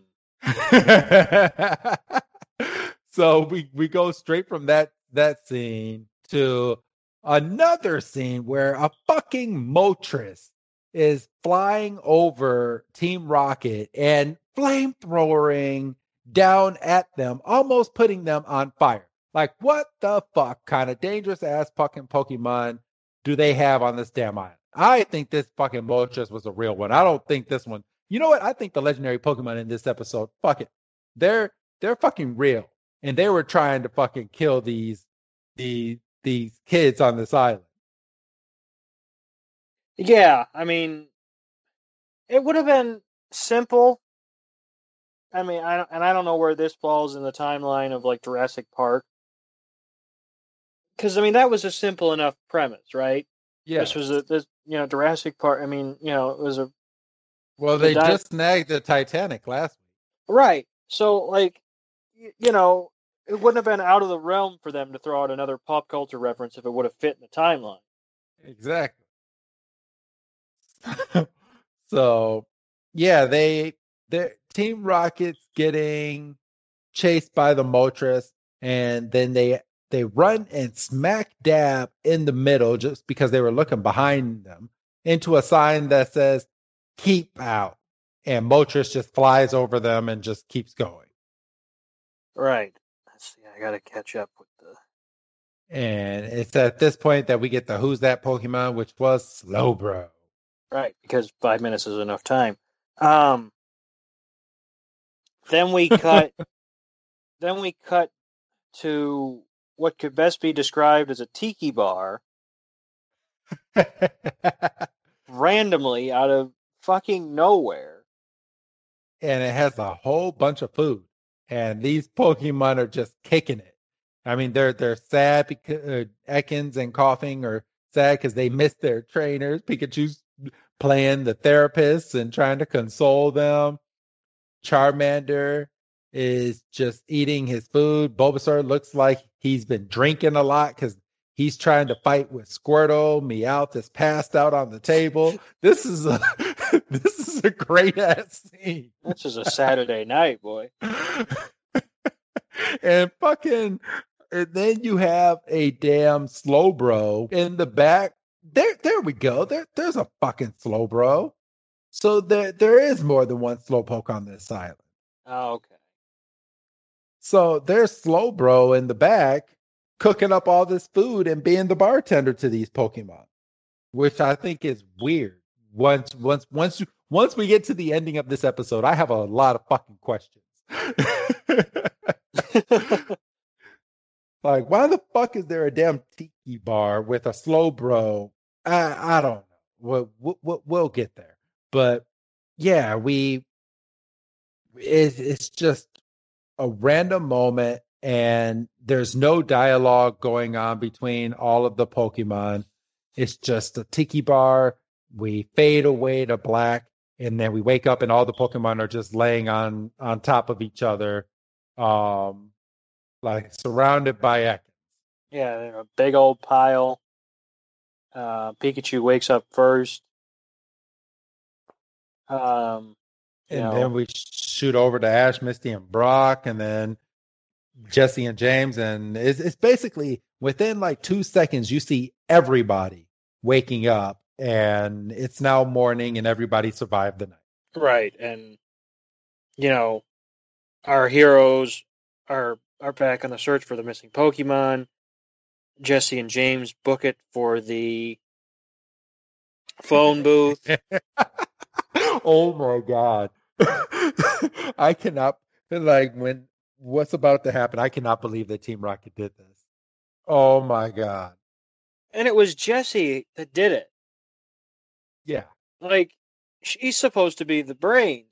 so we, we go straight from that that scene to another scene where a fucking Moltres is flying over Team Rocket and flamethrowering down at them, almost putting them on fire. Like, what the fuck kind of dangerous ass fucking Pokemon do they have on this damn island? I think this fucking Moltres was a real one. I don't think this one. You know what? I think the legendary Pokemon in this episode, fuck it, they're they're fucking real, and they were trying to fucking kill these these these kids on this island. Yeah, I mean, it would have been simple. I mean, I and I don't know where this falls in the timeline of like Jurassic Park, because I mean that was a simple enough premise, right? Yeah. This was a this you know Jurassic Park. I mean, you know, it was a well, they di- just snagged the Titanic last week, right? So like, you know, it wouldn't have been out of the realm for them to throw out another pop culture reference if it would have fit in the timeline. Exactly. so yeah, they the Team Rocket's getting chased by the Moltres, and then they they run and smack dab in the middle just because they were looking behind them into a sign that says "Keep out," and Moltres just flies over them and just keeps going. Right. Let's see. I gotta catch up with the. And it's at this point that we get the Who's That Pokemon, which was Slowbro. Right, because five minutes is enough time. Um, then we cut. then we cut to what could best be described as a tiki bar, randomly out of fucking nowhere. And it has a whole bunch of food, and these Pokemon are just kicking it. I mean, they're they're sad because uh, Ekans and Koffing are sad because they miss their trainers. Pikachu's playing the therapist and trying to console them. Charmander is just eating his food. Bulbasaur looks like he's been drinking a lot because He's trying to fight with Squirtle. Meowth is passed out on the table. This is a this is a great ass scene. This is a Saturday night, boy. and fucking and then you have a damn Slowbro in the back. There there we go. There there's a fucking Slowbro. So there there is more than one slowpoke on this island. Oh, okay. So there's Slowbro in the back cooking up all this food and being the bartender to these Pokemon, which I think is weird. Once once once once we get to the ending of this episode, I have a lot of fucking questions. like, why the fuck is there a damn tiki bar with a Slowbro? I I don't know. We'll, we'll, we'll get there. But yeah, we it, it's just a random moment and there's no dialogue going on between all of the Pokemon. It's just a tiki bar. We fade away to black, and then we wake up, and all the Pokemon are just laying on on top of each other, um, like surrounded by Ekans. Yeah, a big old pile. Uh, Pikachu wakes up first. Um, And then we shoot over to Ash, Misty, and Brock, and then Jesse and James, and it's, it's basically within like two seconds you see everybody waking up, and it's now morning, and everybody survived the night. right, and you know, our heroes are are back on the search for the missing Pokemon. Jesse and James book it for the phone booth. oh my god, I cannot like when what's about to happen. I cannot believe that Team Rocket did this. Oh my god, and it was Jesse that did it. yeah. Like she's supposed to be the brain.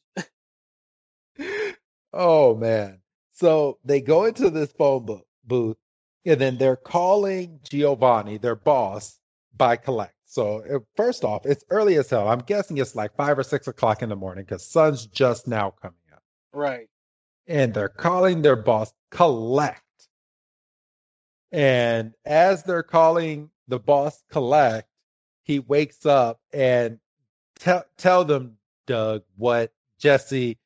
oh man. So they go into this phone bo- booth and then they're calling Giovanni, their boss, by collect. So uh, first off, it's early as hell. I'm guessing it's like five or six o'clock in the morning because sun's just now coming up. Right. And they're calling their boss collect. And as they're calling the boss collect, he wakes up and tell tell them, Doug, what Jesse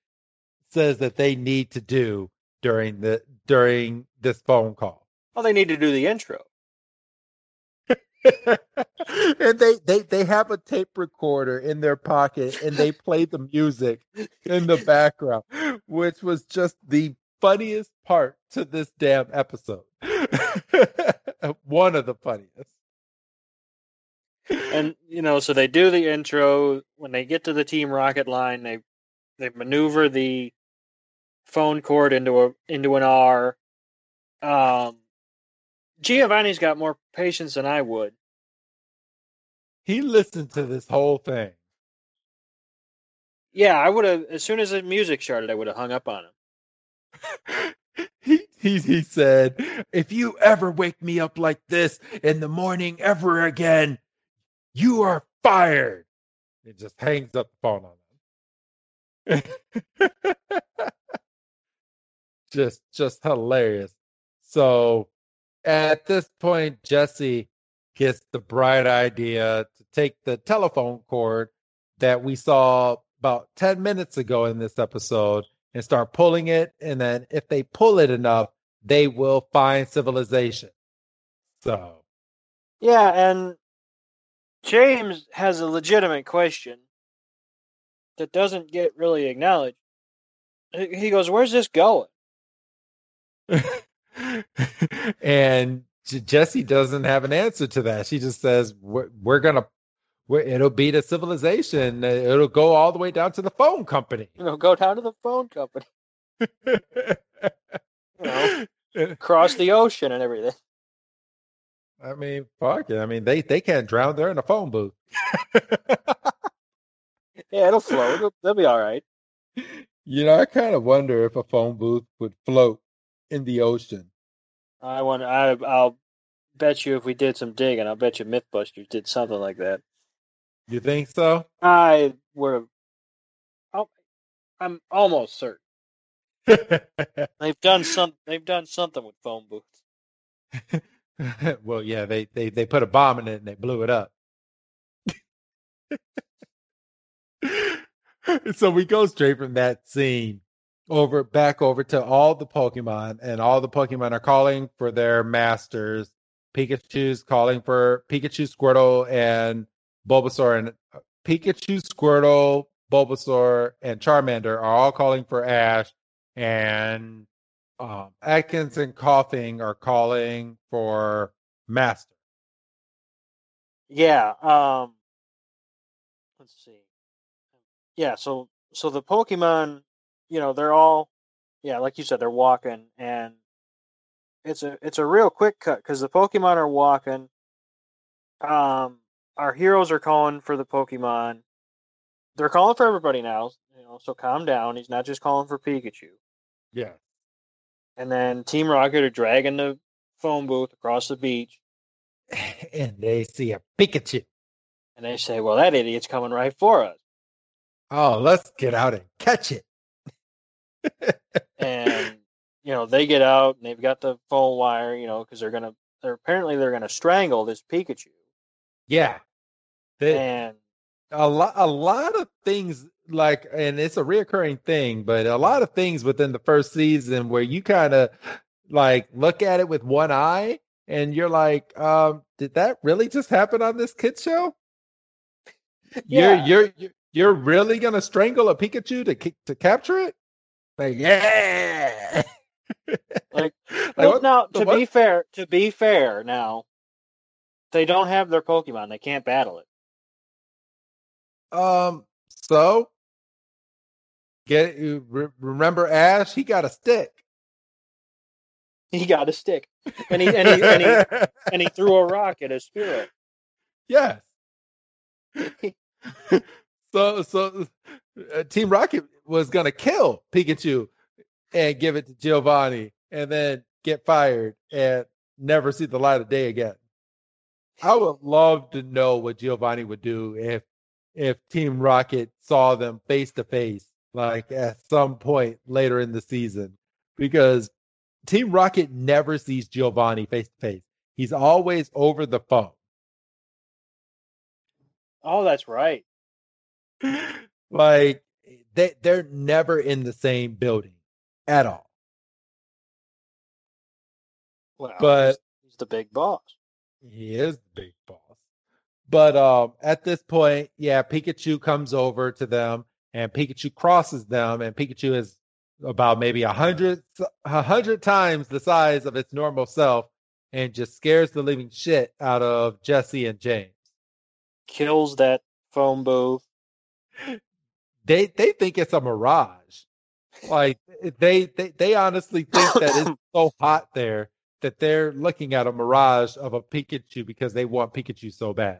says that they need to do during the during this phone call. Well, they need to do the intro. and they, they they have a tape recorder in their pocket and they play the music in the background, which was just the funniest part to this damn episode. One of the funniest. And you know, so they do the intro. When they get to the Team Rocket line, they they maneuver the phone cord into a into an R. Um, Giovanni's got more patience than I would. He listened to this whole thing. Yeah, I would have as soon as the music started, I would have hung up on him. he, he he said, "If you ever wake me up like this in the morning ever again, you are fired." It just hangs up the phone on him. just just hilarious. So at this point, Jesse gets the bright idea to take the telephone cord that we saw about 10 minutes ago in this episode and start pulling it. And then if they pull it enough, they will find civilization. So, Yeah, and James has a legitimate question that doesn't get really acknowledged. He goes, "Where's this going?" and Jesse doesn't have an answer to that. She just says, "We're, we're gonna, we're, it'll be the civilization. It'll go all the way down to the phone company." You know, go down to the phone company, you know. cross the ocean, and everything. I mean, fuck it. I mean, they they can't drown. They're in a phone booth. Yeah, it'll float. It'll, they'll be all right. you know, I kind of wonder if a phone booth would float in the ocean. I want. I, I'll bet you if we did some digging, I'll bet you MythBusters did something like that. You think so? I would have. Oh, I'm almost certain they've done some. They've done something with phone booths. well, yeah, they, they they put a bomb in it and they blew it up. so we go straight from that scene over back over to all the Pokemon, and all the Pokemon are calling for their masters. Pikachu's calling for Pikachu, Squirtle, and Bulbasaur, and uh, Pikachu, Squirtle, Bulbasaur, and Charmander are all calling for Ash, and um, Ekans and Koffing are calling for Master. Yeah. Um. Let's see. Yeah. So so the Pokemon, you know, they're all, yeah, like you said, they're walking, and it's a it's a real quick cut because the Pokemon are walking. Um, our heroes are calling for the Pokemon. They're calling for everybody now, you know. So calm down. He's not just calling for Pikachu. Yeah. And then Team Rocket are dragging the phone booth across the beach, and they see a Pikachu. and they say, "Well, that idiot's coming right for us." Oh, let's get out and catch it. And you know they get out and they've got the phone wire, you know, because they're gonna, they're apparently they're gonna strangle this Pikachu. Yeah. They, And a lot a lot of things like and it's a reoccurring thing but a lot of things within the first season where you kind of like look at it with one eye and you're like um did that really just happen on this kid show Yeah. you're you're you're- you're really gonna strangle a pikachu to to capture it like yeah Like, Like, well, now to what? be fair, to be fair, now they don't have their Pokemon; they can't battle it. um so get re- remember ash he got a stick He got a stick, and he and he and he, and he threw a rock at his Spearow. Yes. so so uh, Team Rocket was gonna kill Pikachu and give it to Giovanni, and then get fired and never see the light of day again. I would love to know what Giovanni would do if if Team Rocket saw them face to face, like at some point later in the season, because Team Rocket never sees Giovanni face to face. He's always over the phone. Oh, that's right. like they they're never in the same building at all. Well, But- he's, the big boss. He is the big boss. But um at this point, yeah, Pikachu comes over to them and Pikachu crosses them and Pikachu is about maybe a hundred a hundred times the size of its normal self and just scares the living shit out of Jessie and James. Kills that phone booth. They they think it's a mirage. Like they they, they honestly think that it's so hot there that they're looking at a mirage of a Pikachu because they want Pikachu so bad.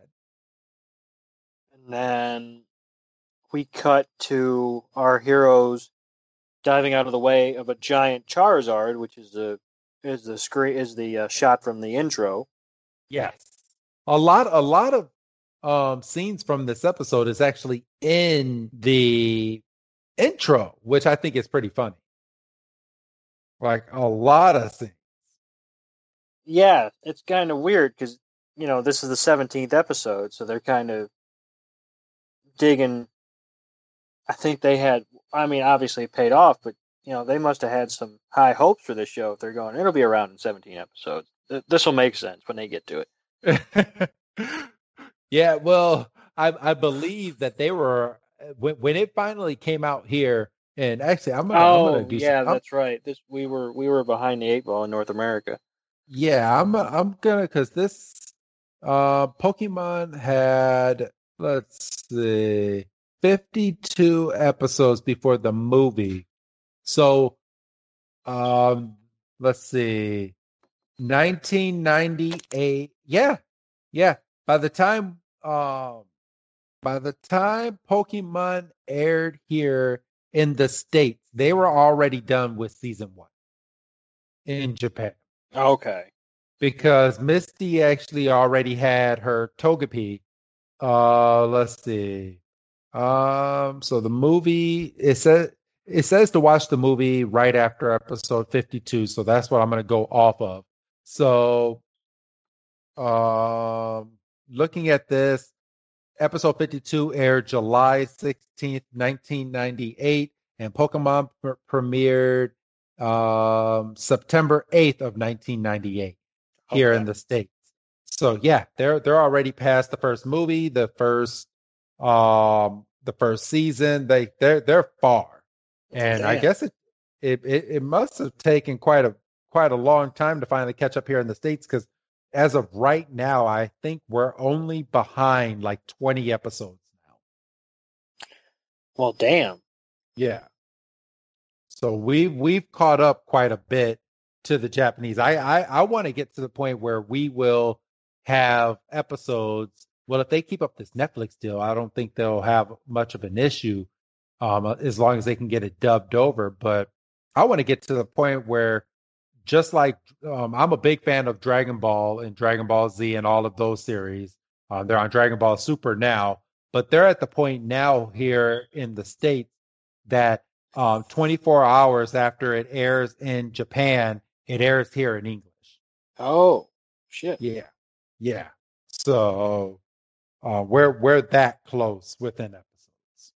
And then we cut to our heroes diving out of the way of a giant Charizard, which is the is the screen is the uh, shot from the intro. Yes. A lot a lot of um scenes from this episode is actually in the intro, which I think is pretty funny. Like a lot of scenes. Yeah, it's kind of weird because you know this is the seventeenth episode, so they're kind of digging. I think they had. I mean, obviously it paid off, but you know they must have had some high hopes for this show. If they're going, it'll be around in seventeen episodes. This will make sense when they get to it. yeah, well, I I believe that they were when when it finally came out here, and actually I'm gonna, I'm Oh, gonna do yeah, some, I'm- that's right. This we were we were behind the eight ball in North America. yeah, I'm I'm gonna because this uh Pokemon had let's see 52 episodes before the movie, so um let's see 1998 yeah yeah by the time um by the time Pokemon aired here in the States, they were already done with season one in Japan Okay. because Misty actually already had her Togepi. Uh, let's see. Um, so the movie it says it says to watch the movie right after episode fifty-two, so that's what I'm going to go off of. So Um, looking at this, episode 52 aired July 16th, 1998, and Pokemon pr- premiered um, September 8th of 1998 here Okay. in the states. So yeah, they're they're already past the first movie, the first um the first season. They they're they're far, and I guess it, it it it must have taken quite a quite a long time to finally catch up here in the states because as of right now, I think we're only behind like 20 episodes now. Well, damn. Yeah. So we we've caught up quite a bit to the Japanese. I I, I want to get to the point where we will have episodes. Well, if they keep up this Netflix deal, I don't think they'll have much of an issue, um, as long as they can get it dubbed over. But I want to get to the point where, just like um, I'm a big fan of Dragon Ball and Dragon Ball Z and all of those series. Uh, they're on Dragon Ball Super now, but they're at the point now here in the states that um, 24 hours after it airs in Japan, it airs here in English. Oh, shit. Yeah, yeah. So uh, we're we're that close within episodes.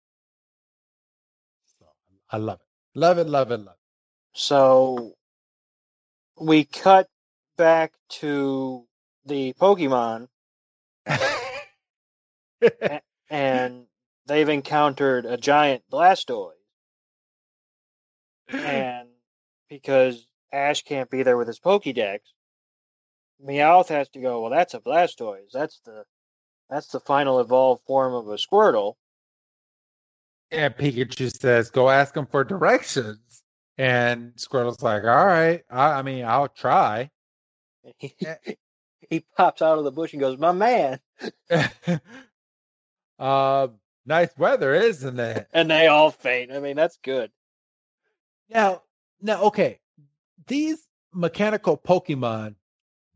So I love it, love it, love it, love it. So we cut back to the Pokemon, and they've encountered a giant Blastoise. And because Ash can't be there with his Pokédex, Meowth has to go. Well, that's a Blastoise. That's the that's the final evolved form of a Squirtle. and Pikachu says, "Go ask him for directions." And Squirtle's like, "All right, I, I mean, I'll try." He, he pops out of the bush and goes, "My man!" uh, nice weather, isn't it? And they all faint. I mean, that's good. Now, now, okay, these mechanical Pokemon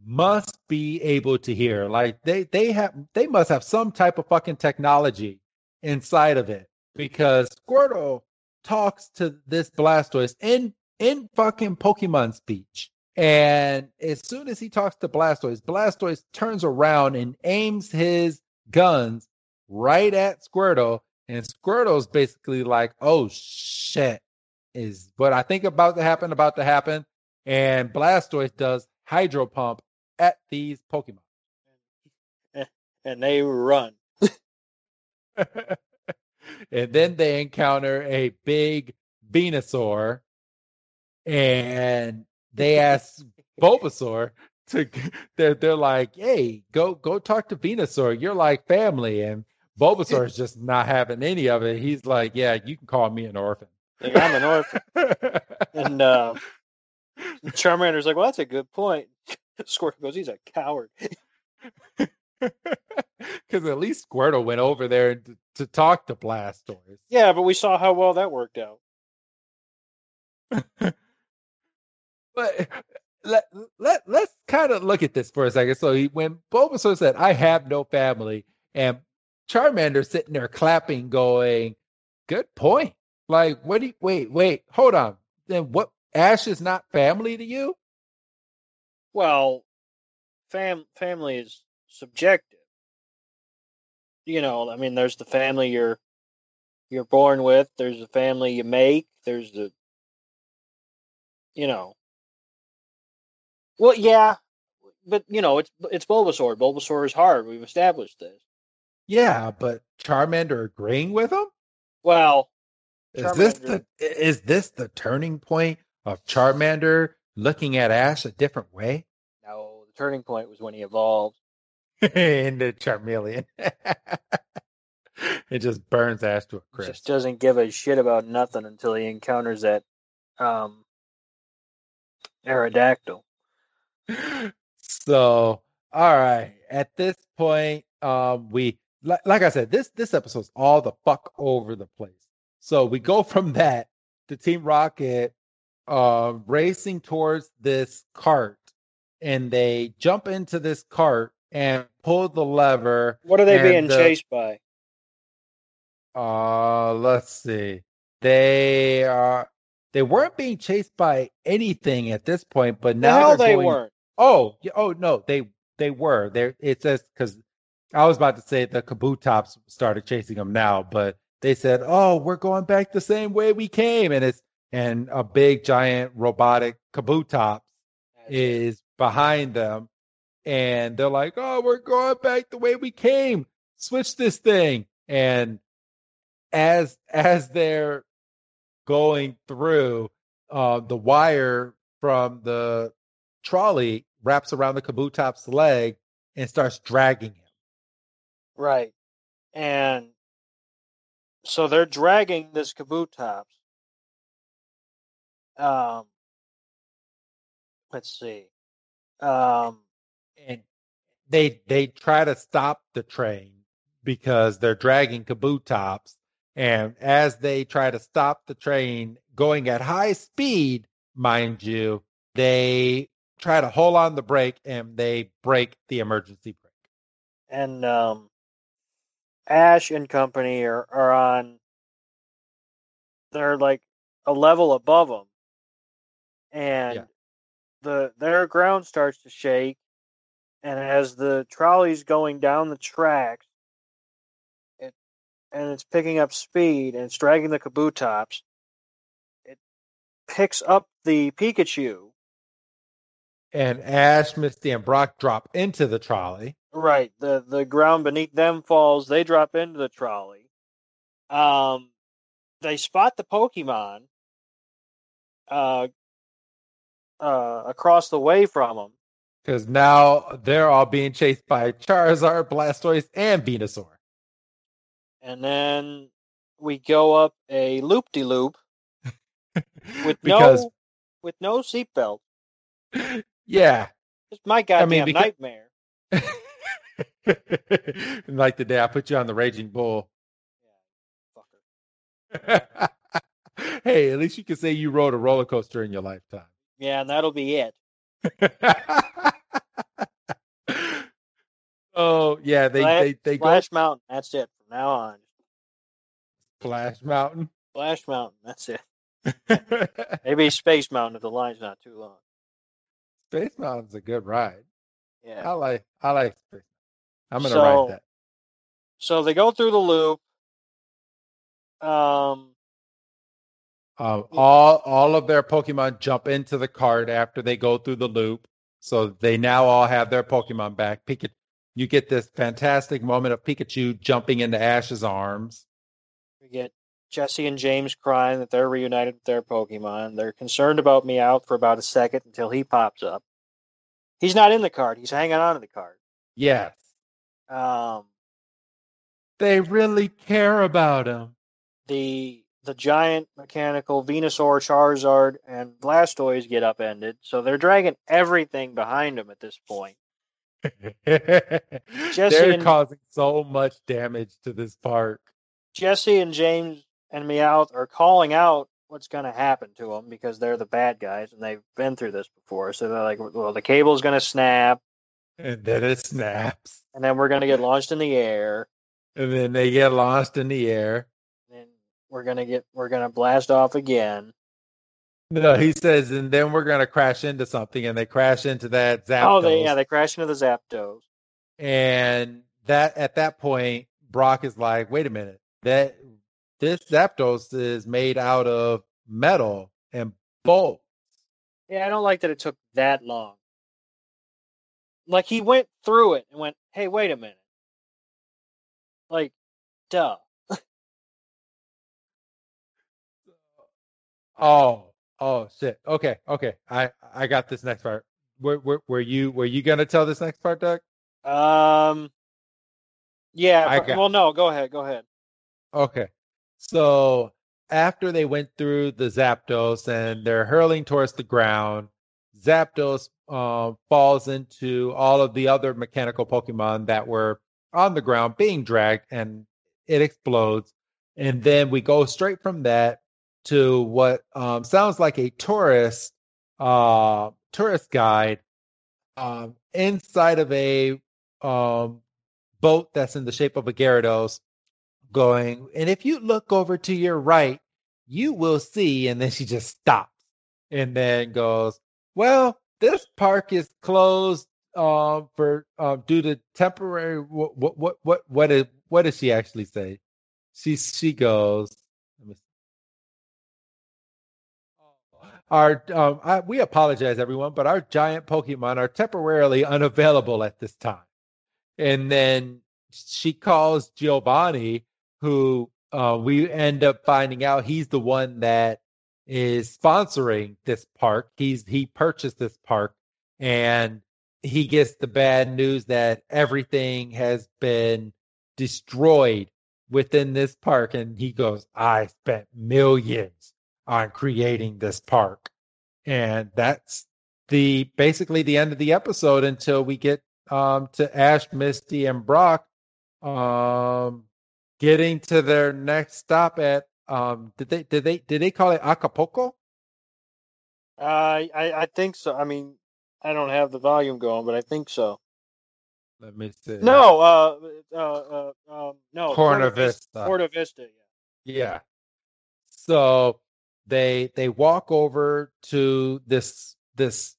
must be able to hear. Like they, they have, they must have some type of fucking technology inside of it because Squirtle talks to this Blastoise in in fucking Pokemon speech. And as soon as he talks to Blastoise, Blastoise turns around and aims his guns right at Squirtle. And Squirtle's basically like, oh shit, is what I think about to happen, about to happen. And Blastoise does Hydro Pump at these Pokemon. And they run. and then they encounter a big Venusaur, and they ask Bulbasaur to. They're they're like, "Hey, go go talk to Venusaur. You're like family." And Bulbasaur is just not having any of it. He's like, "Yeah, you can call me an orphan." Like, I'm an orphan. And uh, Charmander's like, well, that's a good point. Squirtle goes, he's a coward. Because at least Squirtle went over there to, to talk to Blastoise. Yeah, but we saw how well that worked out. But let, let, let's kind of look at this for a second. So he, when Bulbasaur said, I have no family, and Charmander sitting there clapping, going, Good point. Like, what do you, wait, wait, hold on. Then what? Ash is not family to you? Well, fam family is subjective. You know, I mean, there's the family you're you're born with. There's the family you make. There's the, you know. Well, yeah, but you know, it's it's Bulbasaur. Bulbasaur is hard. We've established this. Yeah, but Charmander agreeing with him? Well, Is this the is this the turning point of Charmander looking at Ash a different way? no, the turning point was when he evolved. into Charmeleon. it just burns Ash to a crisp. just doesn't give a shit about nothing until he encounters that um Aerodactyl. So, all right. At this point, um, we like, like I said, this this episode's all the fuck over the place. So we go from that to Team Rocket uh, racing towards this cart, and they jump into this cart and pull the lever. What are they being uh, chased by? Uh, let's see. They are. They weren't being chased by anything at this point, but The now hell they're going, weren't. Oh, oh no, they they were. There it says because I was about to say the Kabutops started chasing them now, but they said, "Oh, we're going back the same way we came," and it's and a big giant robotic Kabutops is behind them, and they're like, "Oh, we're going back the way we came. Switch this thing." And as as they're going through, uh, the wire from the trolley wraps around the Kabutop's leg and starts dragging him. Right. And so they're dragging this Kabutops. Um, let's see. Um, and they they try to stop the train because they're dragging Kabutops, and as they try to stop the train going at high speed, mind you, they try to hold on the brake and they break the emergency brake. and um, Ash and company are, are on. They're like a level above them, and Yeah. the their ground starts to shake, and as the trolley's going down the tracks, it and it's picking up speed and it's dragging the Kabutops. It picks up the Pikachu. And Ash, Misty, and Brock drop into the trolley. Right. The the ground beneath them falls. They drop into the trolley. Um, they spot the Pokemon. Uh, uh, across the way from them, Because now they're all being chased by Charizard, Blastoise, and Venusaur. and then we go up a loop de loop with because no with no seatbelt. yeah, It's my goddamn mean, because- nightmare. like the day I put you on the Raging Bull. Fucker. hey, at least you can say you rode a roller coaster in your lifetime. Yeah, and that'll be it. Oh yeah, they Splash, they they go Splash Mountain. That's it from now on. Flash Mountain. Flash Mountain. That's it. Maybe Space Mountain if the line's not too long. Space Mountain's a good ride. Yeah, I like I like Space. I'm gonna So- ride that. So they go through the loop. Um, Um, all all of their Pokemon jump into the cart after they go through the loop, so they now all have their Pokemon back. Pika, you get this fantastic moment of Pikachu jumping into Ash's arms. we get Jessie and James crying that they're reunited with their Pokemon. They're concerned about Meowth for about a second until he pops up. He's not in the cart. He's hanging on to the cart. Yes, Um, they really care about him. the the giant mechanical Venusaur, Charizard, and Blastoise get upended, so they're dragging everything behind them at this point. They're and- causing so much damage to this park. Jessie and James and Meowth are calling out what's going to happen to them because they're the bad guys and they've been through this before. So they're like, well, the cable's going to snap, And then it snaps. and then we're going to get launched in the air, And then they get lost in the air. We're going to get we're to blast off again. No, he says, and then we're gonna crash into something, and they crash into that Zapdos. Oh, they yeah, they crash into the Zapdos. and that at that point, Brock is like, "Wait a minute, that this Zapdos is made out of metal and bolts." Yeah, I don't like that it took that long. Like he went through it and went, "Hey, wait a minute." Like, duh. Oh, oh shit. Okay, okay. I I got this next part. Were, were, were you were you gonna tell this next part, Doug? Um. Yeah. Got- well, no. Go ahead. Go ahead. Okay. So after they went through the Zapdos and they're hurling towards the ground, Zapdos um, falls into all of the other mechanical Pokemon that were on the ground being dragged and it explodes. And then we go straight from that to what um, sounds like a tourist uh, tourist guide um, inside of a um, boat that's in the shape of a Gyarados going, and if you look over to your right, you will see, and then she just stops and then goes, Well, this park is closed um, for um, due to temporary what what what what what, is, what does she actually say? She she goes. Our um, I, we apologize, everyone, but our giant Pokemon are temporarily unavailable at this time. And then she calls Giovanni, who uh, we end up finding out he's the one that is sponsoring this park. He's he purchased this park, and he gets the bad news that everything has been destroyed within this park, and he goes, "I spent millions on creating this park. And that's the basically the end of the episode until we get um, to Ash, Misty, and Brock um, getting to their next stop at um, did they did they did they call it Acapulco? Uh, I I think so. I mean, I don't have the volume going, but I think so. Let me see. No, uh, uh, uh um, no, Corona Vista. Vista. Yeah. Yeah. So they they walk over to this this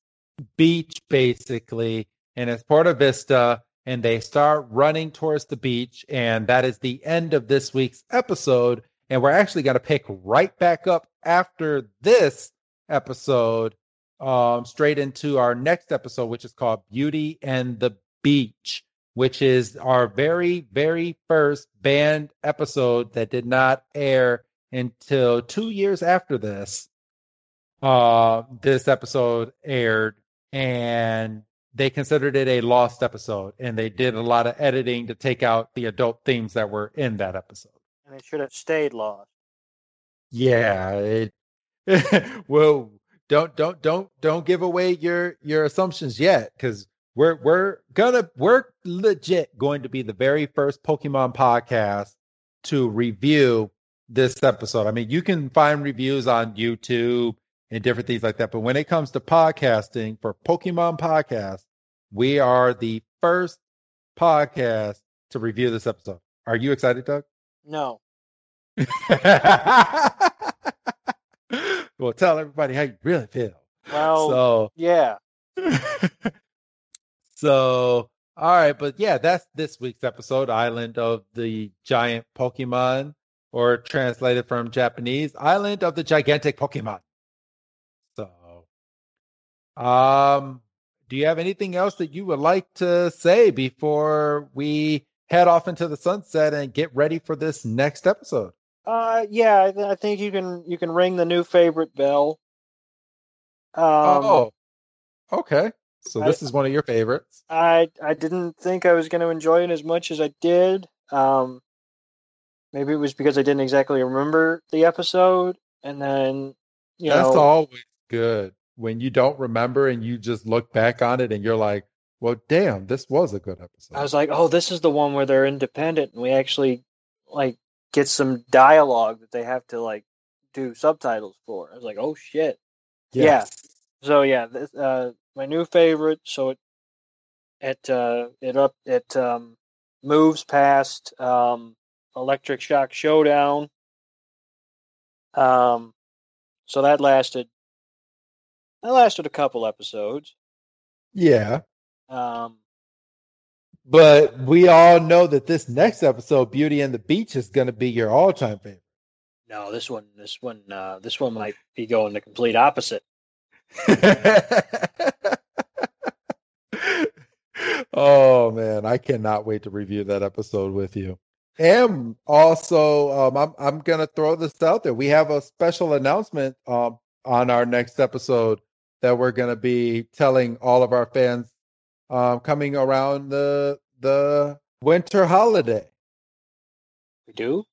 beach basically, and it's Porta Vista, and they start running towards the beach, and that is the end of this week's episode. And we're actually going to pick right back up after this episode, um, straight into our next episode, which is called Beauty and the Beach, which is our very, very first banned episode that did not air until two years after this. Uh, this episode aired, and they considered it a lost episode, and they did a lot of editing to take out the adult themes that were in that episode. And it should have stayed lost. Yeah, it, well, don't don't don't don't give away your your assumptions yet, because we're we're gonna we're legit going to be the very first Pokemon podcast to review this episode. I mean, you can find reviews on YouTube and different things like that, but when it comes to podcasting for Pokemon Podcast, we are the first podcast to review this episode. Are you excited, Doug? No. well, tell everybody how you really feel. Well, so yeah. so, all right, but yeah, that's this week's episode, Island of the Giant Pokemon, or translated from Japanese, Island of the Gigantic Pokemon. So, um, do you have anything else that you would like to say before we head off into the sunset and get ready for this next episode? Uh, yeah, I, th- I think you can you can ring the new favorite bell. Um, oh, okay. So this I- is one of your favorites. I I didn't think I was going to enjoy it as much as I did. Um, maybe it was because I didn't exactly remember the episode, and then you know That's know, always good when you don't remember and you just look back on it and you're like, "Well, damn, this was a good episode." I was like, oh, this is the one where they're independent, and we actually like get some dialogue that they have to like do subtitles for. I was like, oh shit. Yes. So yeah, this, uh, my new favorite. So it it uh, it up it um, moves past um, Electric Shock Showdown. Um, so that lasted. That lasted a couple episodes. Yeah. Um, But we all know that this next episode, Beauty and the Beach, is going to be your all-time favorite. no, this one, this one, uh, this one might be going the complete opposite. oh man, I cannot wait to review that episode with you. And also, um, I'm I'm gonna throw this out there. We have a special announcement um, on our next episode that we're gonna be telling all of our fans um, coming around the the winter holiday. We do.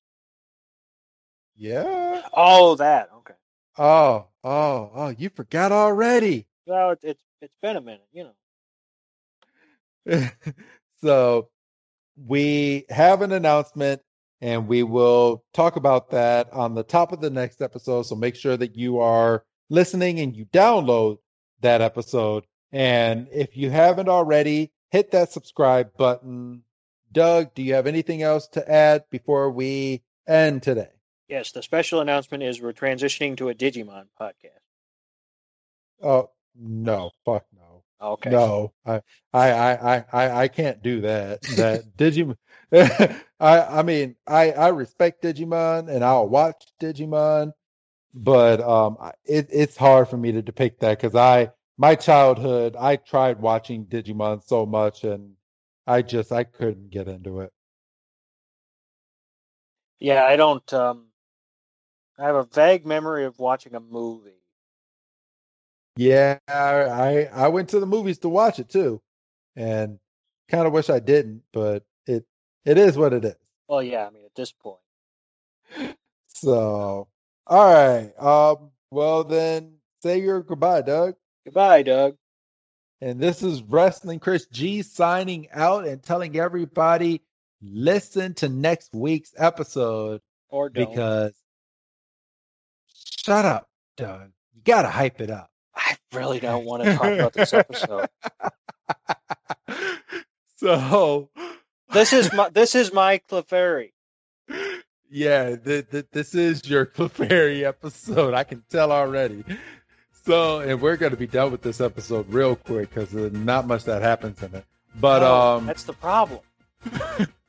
Yeah. Oh, that okay. Oh, oh, oh! You forgot already. Well, it, it's it's been a minute, you know. so we have an announcement and we will talk about that on the top of the next episode. So make sure that you are listening and you download that episode. And if you haven't already, hit that subscribe button. Doug, do you have anything else to add before we end today? Yes, the special announcement is we're transitioning to a Digimon podcast. Oh, no, fuck no. Okay. No, I, I, I, I, I can't do that. That Digimon. I, I mean, I, I respect Digimon and I'll watch Digimon, but um, it, it's hard for me to depict that because I, my childhood, I tried watching Digimon so much and I just, I couldn't get into it. Yeah, I don't. Um, I have a vague memory of watching a movie. Yeah, I I went to the movies to watch it too, and kind of wish I didn't, but it it is what it is. Well, yeah, I mean at this point. So, all right. Um. Well, then say your goodbye, Doug. Goodbye, Doug. And this is Wrestling Chris G signing out and telling everybody listen to next week's episode Or don't. because shut up, Doug. You gotta hype it up. Really don't want to talk about this episode. so This is my this is my Clefairy. yeah, th- th- this is your Clefairy episode. I can tell already. So, and we're going to be done with this episode real quick because there's not much that happens in it. But Oh, um, that's the problem.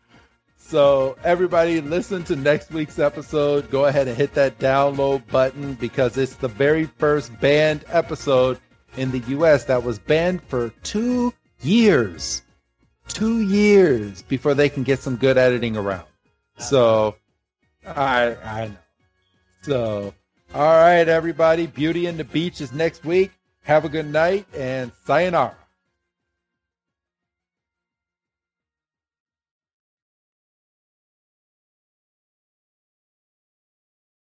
so everybody, listen to next week's episode. Go ahead and hit that download button because it's the very first banned episode in the U.S. that was banned for two years. Two years before they can get some good editing around. So, I I know. So, all right, everybody. Beauty and the Beach is next week. Have a good night and sayonara.